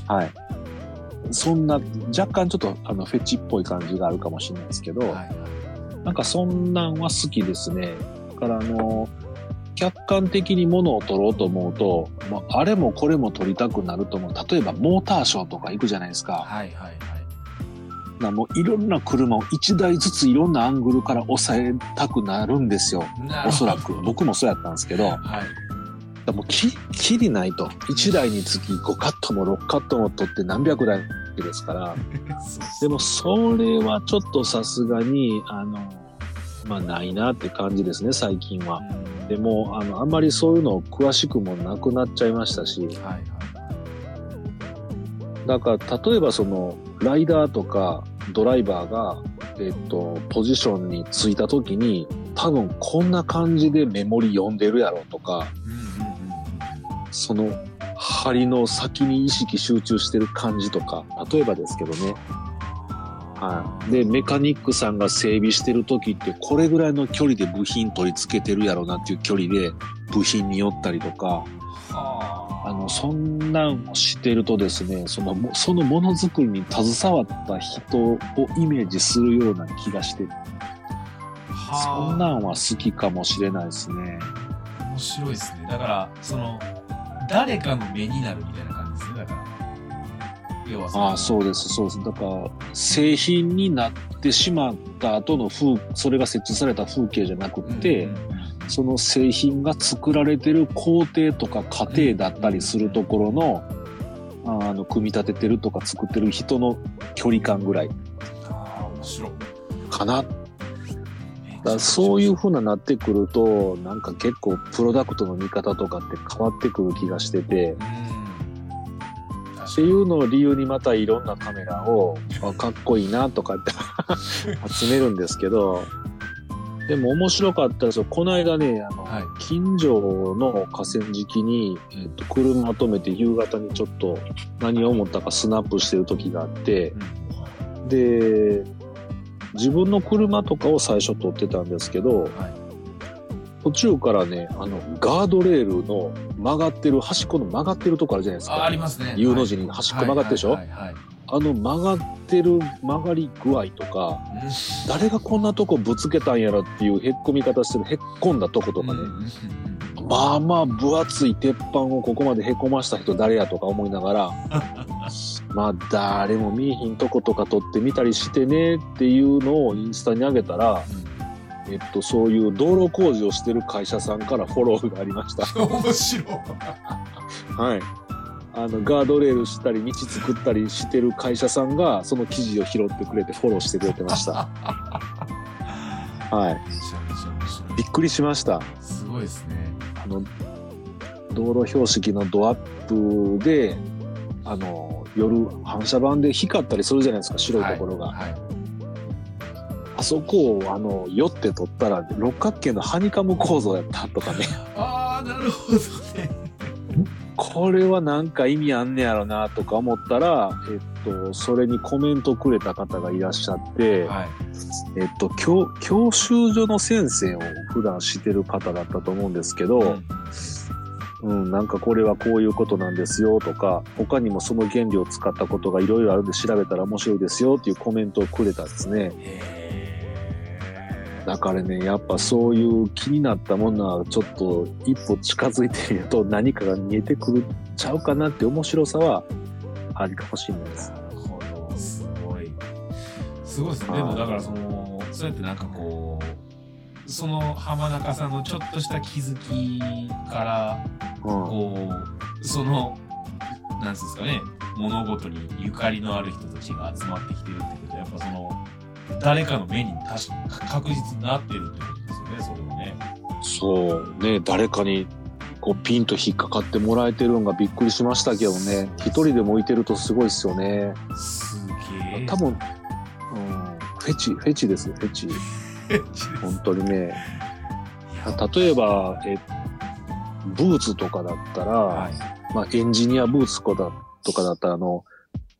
はい。そんな、若干ちょっとあのフェチっぽい感じがあるかもしれないですけど、はいはい、なんかそんなんは好きですね。だからあの、客観的にものを撮ろうと思うと、まあ、あれもこれも撮りたくなると思う。例えばモーターショーとか行くじゃないですか。はいはいはい。なもういろんな車を1台ずついろんなアングルから抑えたくなるんですよ。おそらく。僕もそうやったんですけど。はい、もうき、きりないと。1台につき5カットも6カットも取って何百台ですから。(laughs) でもそれはちょっとさすがに、あの、まあないなって感じですね、最近は。でも、あの、あんまりそういうの詳しくもなくなっちゃいましたし。はいはい、だから、例えばその、ライダーとか、ドライバーが、えっと、ポジションに着いた時に、多分こんな感じでメモリ読んでるやろとか、その針の先に意識集中してる感じとか、例えばですけどね。はい。で、メカニックさんが整備してる時って、これぐらいの距離で部品取り付けてるやろなっていう距離で部品に寄ったりとか、あの、そんなんをしてるとですね、その、そのものづくりに携わった人をイメージするような気がして、そんなんは好きかもしれないですね。面白いですね。だから、その、誰かの目になるみたいな感じですね、だから。要はああ、そうです、そうです。だから、製品になってしまった後の風、それが設置された風景じゃなくて、うんうんその製品が作られてる工程とか過程だったりするところの、あの、組み立ててるとか作ってる人の距離感ぐらい。かな。だそういう風ななってくると、なんか結構プロダクトの見方とかって変わってくる気がしてて、っていうのを理由にまたいろんなカメラを、かっこいいなとかって (laughs) 集めるんですけど、でも面白かったですよ。この間ね、あの、はい、近所の河川敷に、えーと、車止めて夕方にちょっと何を思ったかスナップしてる時があって、うん、で、自分の車とかを最初撮ってたんですけど、はい、途中からね、あの、ガードレールの曲がってる、端っこの曲がってるとこあるじゃないですか。ありますね。U の字に端っこ曲がってるでしょ、はいはいはいはいあの曲がってる曲がり具合とか、誰がこんなとこぶつけたんやろっていうへっこみ方してるへっこんだとことかね、まあまあ分厚い鉄板をここまでへこました人誰やとか思いながら、(laughs) まあ誰も見えひんとことか撮ってみたりしてねっていうのをインスタに上げたら、えっと、そういう道路工事をしてる会社さんからフォローがありました。面白い。(laughs) はい。あのガードレールしたり道作ったりしてる会社さんがその記事を拾ってくれてフォローしてくれてました。はい。びっくりしました。すごいですね。あの道路標識のドアップであの夜反射板で光ったりするじゃないですか白いところが、はいはい、あそこをあの寄って撮ったら六角形のハニカム構造やったとかね。ああなるほどねこれはなんか意味あんねやろなとか思ったら、えっと、それにコメントくれた方がいらっしゃって、はい、えっと教、教習所の先生を普段してる方だったと思うんですけど、うん。うん、なんかこれはこういうことなんですよとか、他にもその原理を使ったことがいろいろあるんで調べたら面白いですよっていうコメントをくれたんですね。だからね、やっぱそういう気になったものはちょっと一歩近づいてみると何かが見えてくるちゃうかなって面白さはありかもしれないです。なるほど、すごい。すごいですね。でもだからその、そうやってなんかこう、その浜中さんのちょっとした気づきから、こう、その、なんですかね、物事にゆかりのある人たちが集まってきてるってことは、やっぱその、誰かの目に確実になってるってことですよね、それはね。そうね、誰かにこうピンと引っかかってもらえてるのがびっくりしましたけどね。一人でもいてるとすごいですよね。すげえ。多分、うん、フェチ、フェチですよ、フェチ。本当にね。例えば、え、ブーツとかだったら、はい、まあエンジニアブーツとかとかだったら、あの、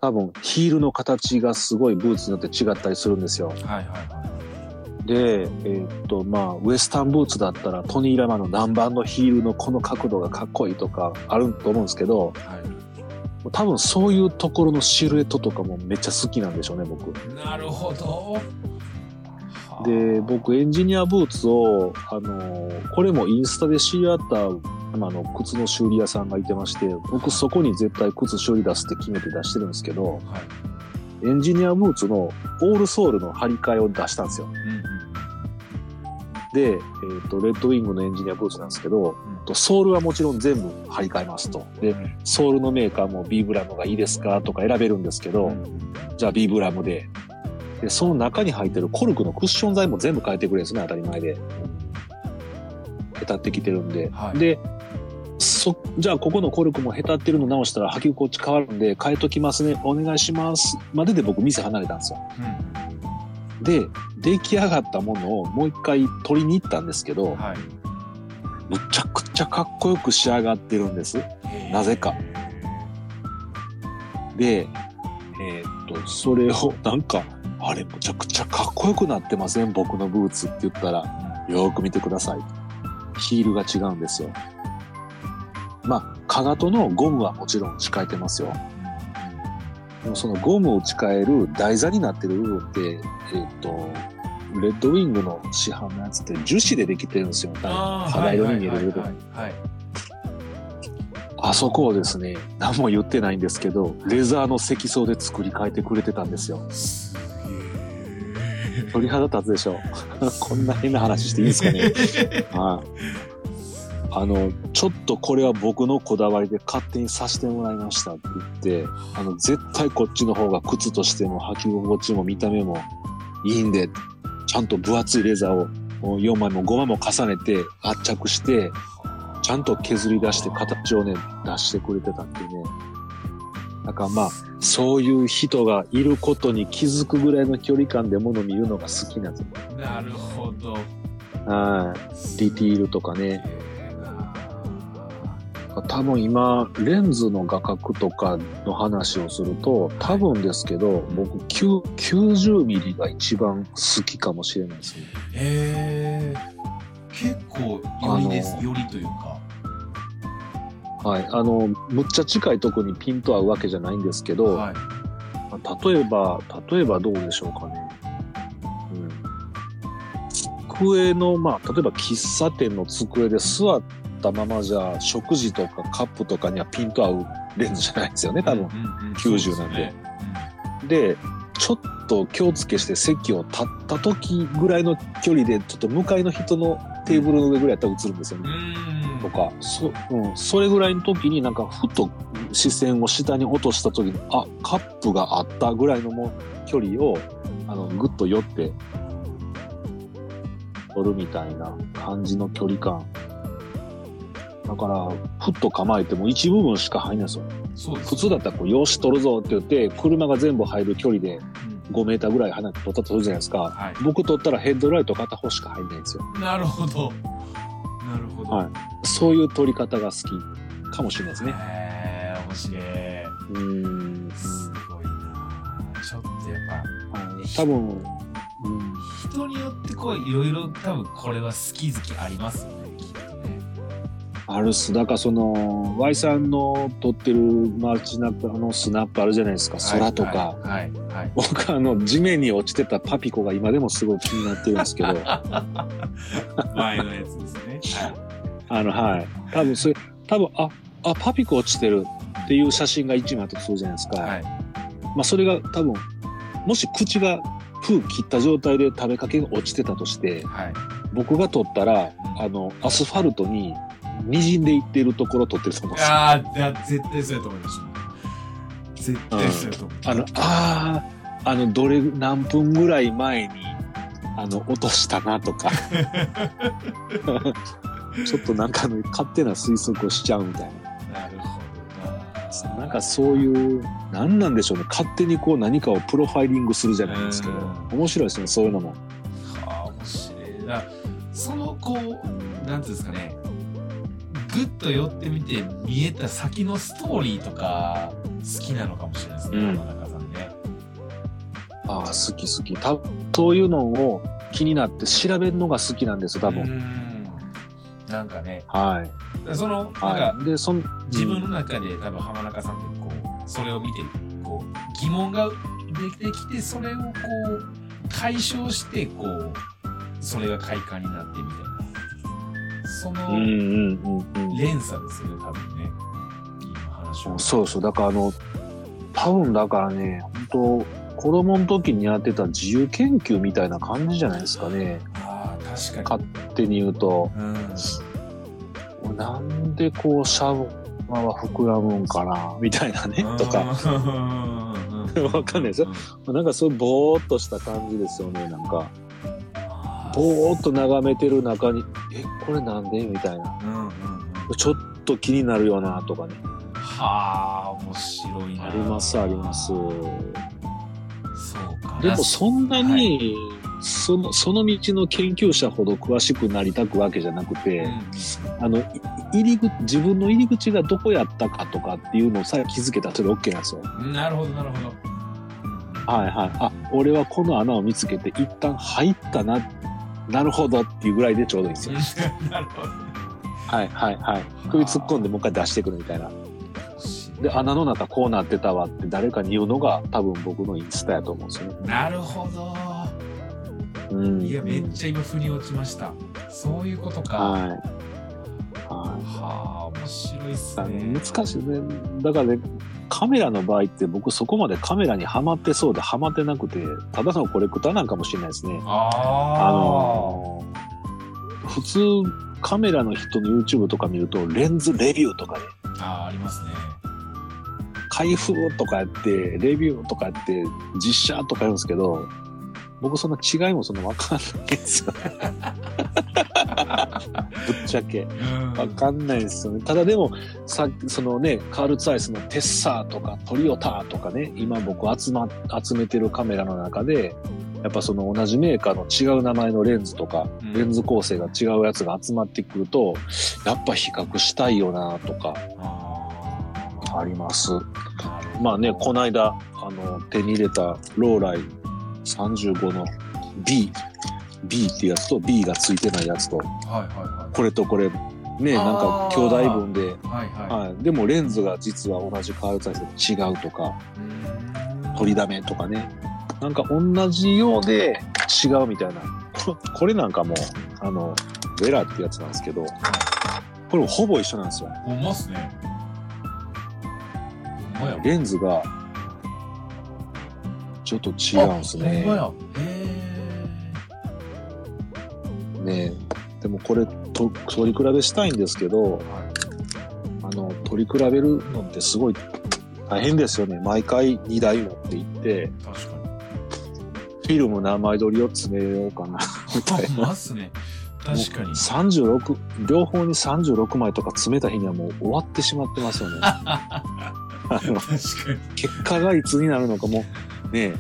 多分ヒールの形がすごいブーツによって違ったりするんですよ。はいはいはい。で、えー、っと、まあ、ウエスタンブーツだったらトニー・ラマの何番のヒールのこの角度がかっこいいとかあると思うんですけど、はい、多分そういうところのシルエットとかもめっちゃ好きなんでしょうね、僕。なるほど。で、僕エンジニアブーツを、あのこれもインスタで知り合ったあの靴の修理屋さんがいてまして僕そこに絶対靴修理出すって決めて出してるんですけど、はい、エンジニアブーツのオールソールの張り替えを出したんですよ。うん、で、えーと、レッドウィングのエンジニアブーツなんですけど、うん、ソールはもちろん全部張り替えますと。で、ソールのメーカーもビーブラムがいいですかとか選べるんですけど、うん、じゃあビーブラムで。で、その中に入ってるコルクのクッション材も全部変えてくれるんですね、当たり前で。へたってきてるんで。はい、で、そ、じゃあここのコルクもへたってるの直したら履き心地変わるんで変えときますね。お願いします。までで僕店離れたんですよ。うん、で、出来上がったものをもう一回取りに行ったんですけど、はい、むちゃくちゃかっこよく仕上がってるんです。なぜか。で、えー、っと、それをなんか、あれむちゃくちゃかっこよくなってません？僕のブーツって言ったら、よーく見てください。ヒールが違うんですよ。まあ、かがとのゴムはもちろん打ち替えてますよ。でもそのゴムを打ち替える台座になってる部分って、えっ、ー、と、レッドウィングの市販のやつって樹脂でできてるんですよ。肌色に見える部分。あそこをですね、何も言ってないんですけど、レザーの積層で作り変えてくれてたんですよ。鳥肌立つでしょ。(laughs) こんな変な話していいですかね。(laughs) はい。あの、ちょっとこれは僕のこだわりで勝手にさせてもらいましたって言って、あの、絶対こっちの方が靴としても履き心地も見た目もいいんで、ちゃんと分厚いレザーを4枚も5枚も重ねて圧着して、ちゃんと削り出して形をね、出してくれてたってね。なんかまあ、そういう人がいることに気づくぐらいの距離感でもの見るのが好きなんですよ。なるほど。はい。ディティールとかね。多分今、レンズの画角とかの話をすると、多分ですけど、僕、90ミリが一番好きかもしれないですね。へえ。結構、よりです。よりというか。はい。あの、むっちゃ近いとこにピント合うわけじゃないんですけど、はい、例えば、例えばどうでしょうかね。うん。机の、まあ、例えば喫茶店の机で座って、ったままじゃ食事とかカップとかにはピント合うレンズじゃないですよね多分、うんうん、90なんで。で、ちょっと気をつけして席を立った時ぐらいの距離でちょっと向かいの人のテーブルの上ぐらいやったら映るんですよね。僕か、そ,、うん、それぐらいの時になんかふと視線を下に落とした時に、あ、カップがあったぐらいのも距離を、あの、ぐっと寄って取るみたいな感じの距離感。だから、ふっと構えても一部分しか入んないですよ。そうです、普通だったらこう、よし取るぞって言って、車が全部入る距離で5メーターぐらい離れて取ったとするじゃないですか。はい、僕取ったらヘッドライト片方しか入んないんですよ。なるほど。なるほど。はい。そういう取り方が好きかもしれないですね。へえ、面白い。うん。すごいなちょっとやっぱ、はい、多分、うん、人によってこういろいろ多分これは好き好きありますよね。あるっす。だからその Y さんの撮ってるマルチナップあのスナップあるじゃないですか。空とか、はい。はい。はい、僕あの地面に落ちてたパピコが今でもすごい気になってるんですけど。(laughs) 前のやつですね、はい、あのはい。多分それ多分ああパピコ落ちてるっていう写真が一枚あったとするじゃないですか、はい、まあそれが多分もし口が封切った状態で食べかけが落ちてたとして、はい、僕が撮ったら、あの、アスファルトに滲んでいってるところ撮ってると思うんですよ。ああ、絶対そうやと思います。絶対そうやと思う。うん、あの、ああ、あの、どれ、何分ぐらい前に、あの、落としたなとか。(laughs) ちょっとなんかの勝手な推測をしちゃうみたいな。なんかそういう何なんでしょうね勝手にこう何かをプロファイリングするじゃないですけど面白いですねそういうのも。はあ面白いなそのこうなんていうんですかねぐっと寄ってみて見えた先のストーリーとか好きなのかもしれないですね、山中さんね。ああ好き好きたそういうのを気になって調べるのが好きなんです多分。なんかね。はい。その、なんか、はい、でその自分の中で多分浜中さんってこう、それを見て、こう、疑問ができてきて、それをこう、解消して、こう、それが快感になってみたいな。その、連鎖ですよね、多分ね。今話を。そうそう。だからあの、多分だからね、本当子供の時にやってた自由研究みたいな感じじゃないですかね。ああ、確かに。勝手に言うと。うん、なんでこう、シャワーは膨らむんかな、みたいなね、とか。(laughs) わかんないですよ。なんかそういうぼーっとした感じですよね、なんか。ぼーっと眺めてる中に、え、これなんで？みたいな、うんうんうん。ちょっと気になるよな、とかね。はあ、面白いな。あります、あります。そうか。でもそんなに、はい、その、その道の研究者ほど詳しくなりたくわけじゃなくて、うん、あの、入り口、自分の入り口がどこやったかとかっていうのさえ気づけたらそれ OK なんですよ。なるほど、なるほど。はいはい。あ、俺はこの穴を見つけて一旦入ったな、なるほどっていうぐらいでちょうどいいですよ。(laughs) なるほど。はいはいはい。首突っ込んでもう一回出してくるみたいな。で、穴の中こうなってたわって誰かに言うのが多分僕のインスタやと思うんですよね。なるほど。うん、いや、めっちゃ今腑に落ちました。そういうことか。はい。はい。はあ、面白いっすね。難しいね。だからね、カメラの場合って僕そこまでカメラにはまってそうではまってなくて、ただのコレクターなんかもしれないですね。ああのー、普通カメラの人の YouTube とか見るとレンズレビューとかね。ああ、ありますね。開封とかやって、レビューとかやって、実写とかやるんですけど、僕その違いもその分かんないですよ。(laughs) ぶっちゃけ。分かんないですよね。ただでも、さそのね、カール・ツアイスのテッサーとかトリオターとかね、今僕集ま、集めてるカメラの中で、やっぱその同じメーカーの違う名前のレンズとか、レンズ構成が違うやつが集まってくると、やっぱ比較したいよなとか。あります。まあね、この間、あの、手に入れたローライ35の B、B っていうやつと B がついてないやつと、はいはいはい、これとこれ、ね、なんか兄弟分で、はいはい。はい、でもレンズが実は同じカールサイズで違うとか、取りだめとかね、なんか同じようで違うみたいな。これなんかも、あの、ウェラってやつなんですけど、これもほぼ一緒なんですよ。ほんまっすね。レンズがちょっと違うんですね。ねでもこれと取り比べしたいんですけど、あの取り比べるのってすごい大変ですよね毎回2台持って行って確かに。フィルム何枚撮りを詰めようかな (laughs) みたいなまっすね。確かに。36両方に36枚とか詰めた日にはもう終わってしまってますよねあの (laughs) 確かに。(laughs) 結果がいつになるのかもねえ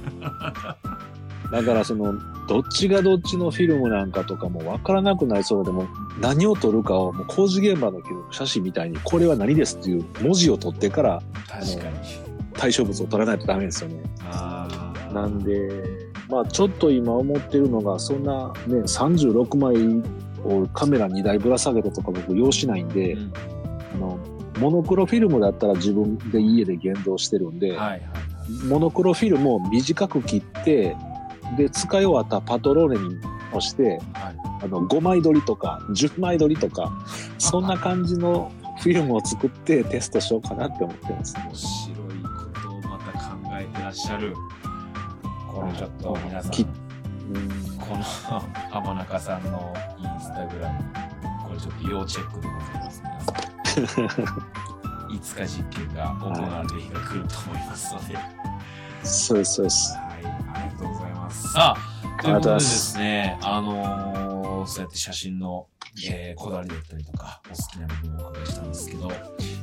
だからそのどっちがどっちのフィルムなんかとかも分からなくなりそうでも何を撮るかをもう工事現場の写真みたいにこれは何ですっていう文字を取ってから確かに。対象物を撮らないとダメですよね。なんでまあちょっと今思ってるのがそんなね36枚をカメラ2台ぶら下げてとか僕用しないんで、うんあのモノクロフィルムだったら自分で家で現像してるんで、はいはい。モノクロフィルムを短く切ってで使い終わったパトローネに押してはい。あの5枚撮りとか10枚撮りとかそんな感じのフィルムを作ってテストしようかなって思ってます。面白いことをまた考えてらっしゃる。これちょっと皆さん、きこの (laughs) 浜中さんのインスタグラム、これちょっと要チェックでございます、皆さん。(laughs) いつか実験が行われる日が来ると思いますので。はい、そうですそうです。ありがとうございます。さあ、ということでですね、あのーそうやって写真の、えーこだわりだったりとか、お好きな部分をお伺いしたんですけど、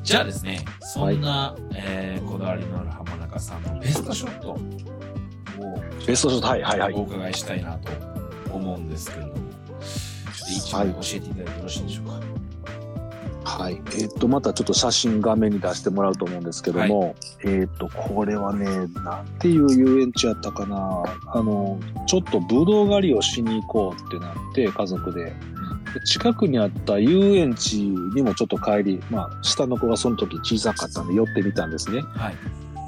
じゃあですね、そんな、えーこだわりのある浜中さんのベストショットを、ベストショットはいはいはいお伺いしたいなと思うんですけれども、ちょっと一枚教えていただいてよろしいでしょうか？はい。えっ、と、またちょっと写真画面に出してもらうと思うんですけども、えっ、と、これはね、なんていう遊園地やったかな。あの、ちょっとブドウ狩りをしに行こうってなって、家族で。で近くにあった遊園地にもちょっと帰り、まあ、下の子がその時小さかったんで寄ってみたんですね。はい。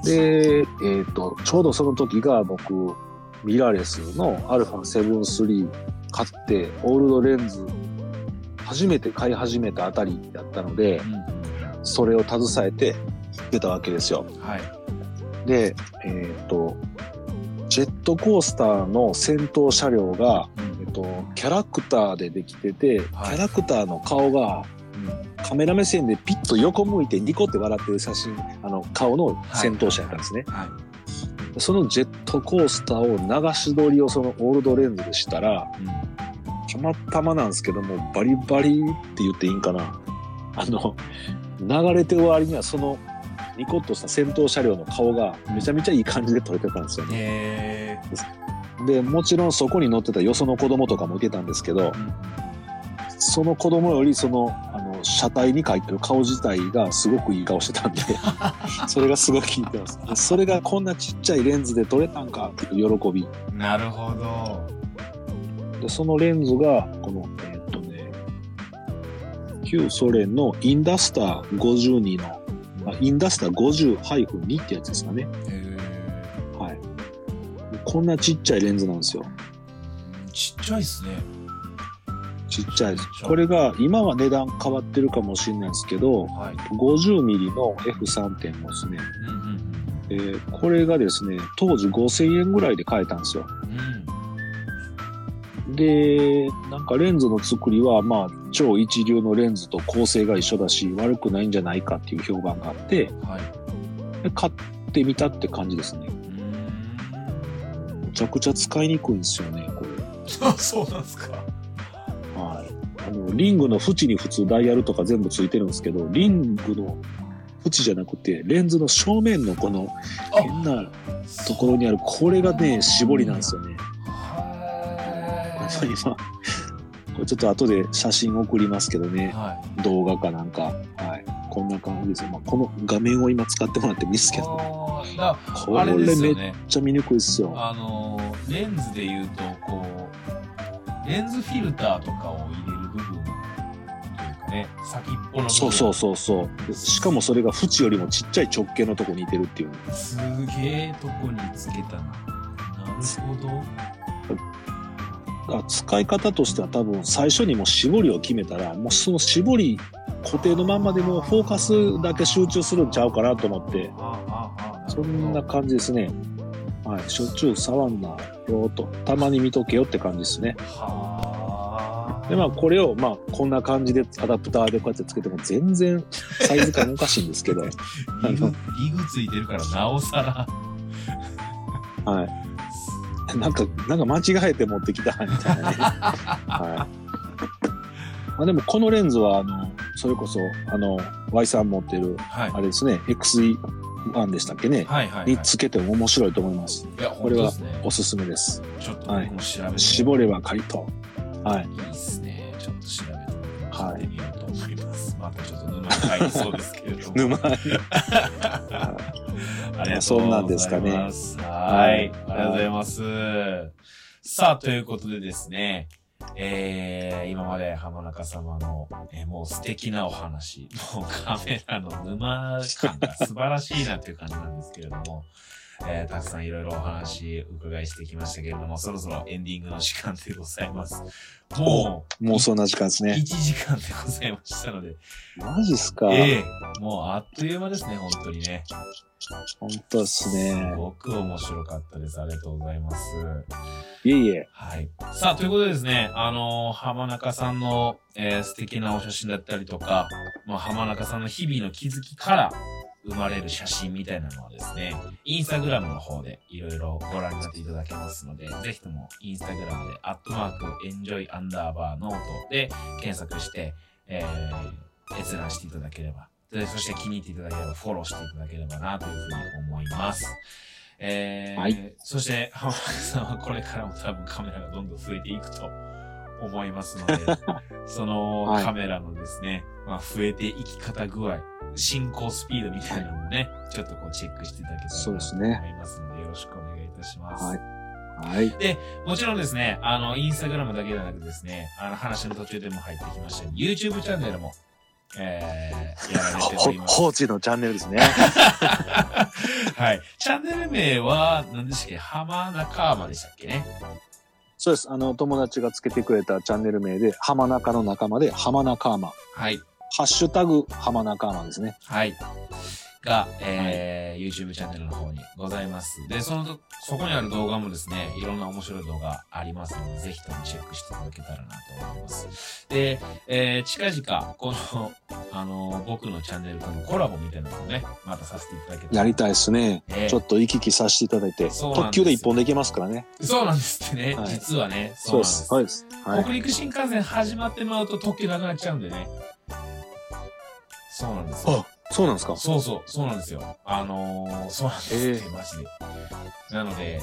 で、えっ、と、ちょうどその時が僕、ミラーレスの α7-3 買って、オールドレンズ、初めて買い始めたあたりだったので、うんそれを携えて行ってたわけですよ。はい。で、えっ、と、ジェットコースターの先頭車両が、えっ、と、キャラクターでできてて、はいキャラクターの顔がカメラ目線でピッと横向いてニコって笑ってる写真、あの、顔の先頭車やったんですね。はい。そのジェットコースターを流し撮りをそのオールドレンズでしたら、うんたまたまなんですけども、バリバリって言っていいんかな。あの、流れてる割にはそのニコッとした先頭車両の顔がめちゃめちゃいい感じで撮れてたんですよね。えで、もちろんそこに乗ってたよその子供とかもいてたんですけどー、うんその子供よりその、あの、車体に描いてる顔自体がすごくいい顔してたんで、(laughs) それがすごく効いてます。でそれがこんなちっちゃいレンズで撮れたんかっていう喜び。なるほど。で、そのレンズが、この、えーっとね、旧ソ連のインダスター52の、あインダスター50-2ってやつですかね。えはい。こんなちっちゃいレンズなんですよ。ーちっちゃいっすね。ちっちゃいこれが、今は値段変わってるかもしれないですけど、はい。50ミリの F3.5 ですね。うんうんえーこれがですね、当時5000円ぐらいで買えたんですよ。うん。で、なんかレンズの作りは、まあ、超一流のレンズと構成が一緒だし、悪くないんじゃないかっていう評判があって、うん。はい。で買ってみたって感じですね。うめちゃくちゃ使いにくいんですよね、これ。そうなんですか。はい。あの、リングの縁に普通ダイヤルとか全部ついてるんですけど、リングの縁じゃなくて、レンズの正面のこの変なところにある、これがね、絞りなんですよね。は今、これちょっと後で写真送りますけどい。ね、はい。動画かなんか。はい。こんな感じですよ。まあ、この画面を今使ってもらってもいいですけど、あーだこれめっ。ちゃ見にくいっすよ。あのー、レンズで言うと、こう、レンズフィルターとかを入れる部分というかね、先っぽの。そうそうそうそう。しかもそれが縁よりもちっちゃい直径のとこに似てるっていう。すげえとこにつけたな。なるほど。あ使い方としては多分最初にもう絞りを決めたら、もうその絞り固定のまんまでもうフォーカスだけ集中するんちゃうかなと思って、そんな感じですね。はい。しょっちゅう触んなよと。たまに見とけよって感じですね。はで、まあ、これを、まあ、こんな感じでアダプターでこうやってつけても全然サイズ感おかしいんですけど。(laughs) リグ、リグついてるからなおさら。はい。(laughs) なんか、なんか間違えて持ってきたみたいなね。(laughs) はい。まあ、でもこのレンズは、あの、それこそ、あの、Y さん持ってる、はい、あれですね、XE1 でしたっけね？はいはい、はい、につけても面白いと思います。いや、これはおすすめです。ちょっと僕も調べて、絞れば回答。はい。いいっすね。ちょっと調べてみようと思い沼に入りそうですけれども。(laughs) 沼に。ありがとうございます。(laughs) そんなんですかね。はい。ありがとうございます。さあ、ということでですね。えー、今まで浜中様の、えー、もう素敵なお話、もうカメラの沼感が素晴らしいなっていう感じなんですけれども、えー、たくさんいろいろお話伺いしてきましたけれども、そろそろエンディングの時間でございます。もう、もうそんな時間ですね。1時間でございましたので。マジっすか？ええー、もうあっという間ですね、本当にね。本当ですね。すごく面白かったです。ありがとうございます。いえいえ。はい。さあ、ということでですね、あのー、浜中さんの、えー、素敵なお写真だったりとか、まあ、浜中さんの日々の気づきから、生まれる写真みたいなのはですね、インスタグラムの方でいろいろご覧になっていただけますので、ぜひともインスタグラムで、アットマーク、エンジョイアンダーバーノートで検索して、えー、閲覧していただければ、でそして気に入っていただければ、フォローしていただければなというふうに思います。えー、はい、そして、浜中さんは (laughs) これからも多分カメラがどんどん増えていくと思いますので、(laughs) そのカメラのですね、はい、まあ増えていき方具合、進行スピードみたいなのもね、ちょっとこうチェックしていただけたらと思いますので、よろしくお願いいたします。はい。はい。で、もちろんですね、あの、インスタグラムだけではなくですね、あの、話の途中でも入ってきました YouTube チャンネルも、えー、やられております。放置 (laughs) のチャンネルですね。(laughs) はい。チャンネル名は、何でしたっけ？浜中浜でしたっけね？そうです。あの、友達がつけてくれたチャンネル名で、浜中の仲間で、浜中浜。はい。ハッシュタグ浜中浜ですね。はい。が、えー、はい、YouTube チャンネルの方にございます。で、その、そこにある動画もですね、いろんな面白い動画ありますので、ぜひともチェックしていただけたらなと思います。で、えー、近々、この、(laughs) あの、僕のチャンネルとのコラボみたいなのをね、またさせていただけたら。やりたいですね、えー、ちょっと行き来させていただいて、特急で一本できますからね。そうなんですってね、はい、実はね。そうです。そうです。はい、北陸新幹線始まってまうと特急なくなっちゃうんでね。そうなんですよ。あ、そうなんですか？そうそう、そうなんですよ。あのー、そうなんですって、マジで。なので、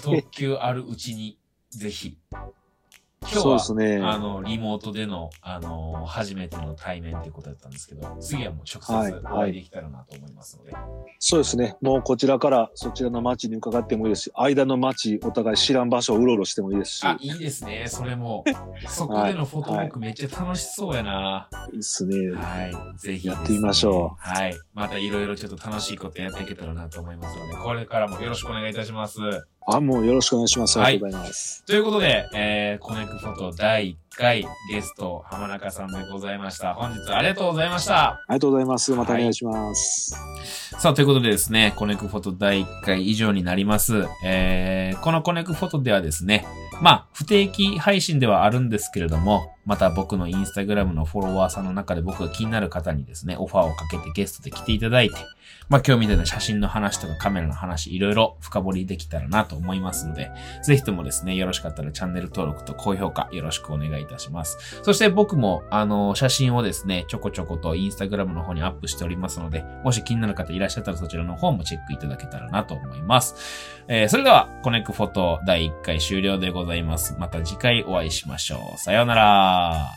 特急あるうちに、ぜひ、今日は、ね、あの、リモートでの、あの、初めての対面ということだったんですけど、次はもう直接お会いできたらなと思いますので、はいはい。そうですね。もうこちらからそちらの街に伺ってもいいですし、間の街、お互い知らん場所をうろうろしてもいいですし。あ、いいですね。それも。(laughs) そこでのフォトブックめっちゃ楽しそうやな。いいっすね。はい。ぜひ、ね、やってみましょう。はい。またいろいろちょっと楽しいことやっていけたらなと思いますので、これからもよろしくお願いいたします。あ、もうよろしくお願いします。ありがとうございます。ということで、えー、コネクフォト第1回ゲスト、浜中さんでございました。本日ありがとうございました。ありがとうございます。またお願いします。はい、さあ、ということでですね、コネクフォト第1回以上になります。えー、このコネクフォトではですね、まあ、不定期配信ではあるんですけれども、また僕のインスタグラムのフォロワーさんの中で僕が気になる方にですね、オファーをかけてゲストで来ていただいて、まあ今日みたいな写真の話とかカメラの話、いろいろ深掘りできたらなと思いますので、ぜひともですね、よろしかったらチャンネル登録と高評価よろしくお願いいたします。そして僕も、あの、写真をですね、ちょこちょことインスタグラムの方にアップしておりますので、もし気になる方いらっしゃったらそちらの方もチェックいただけたらなと思います。えー、それでは、コネクフォト第1回終了でございます。また次回お会いしましょう。さようなら。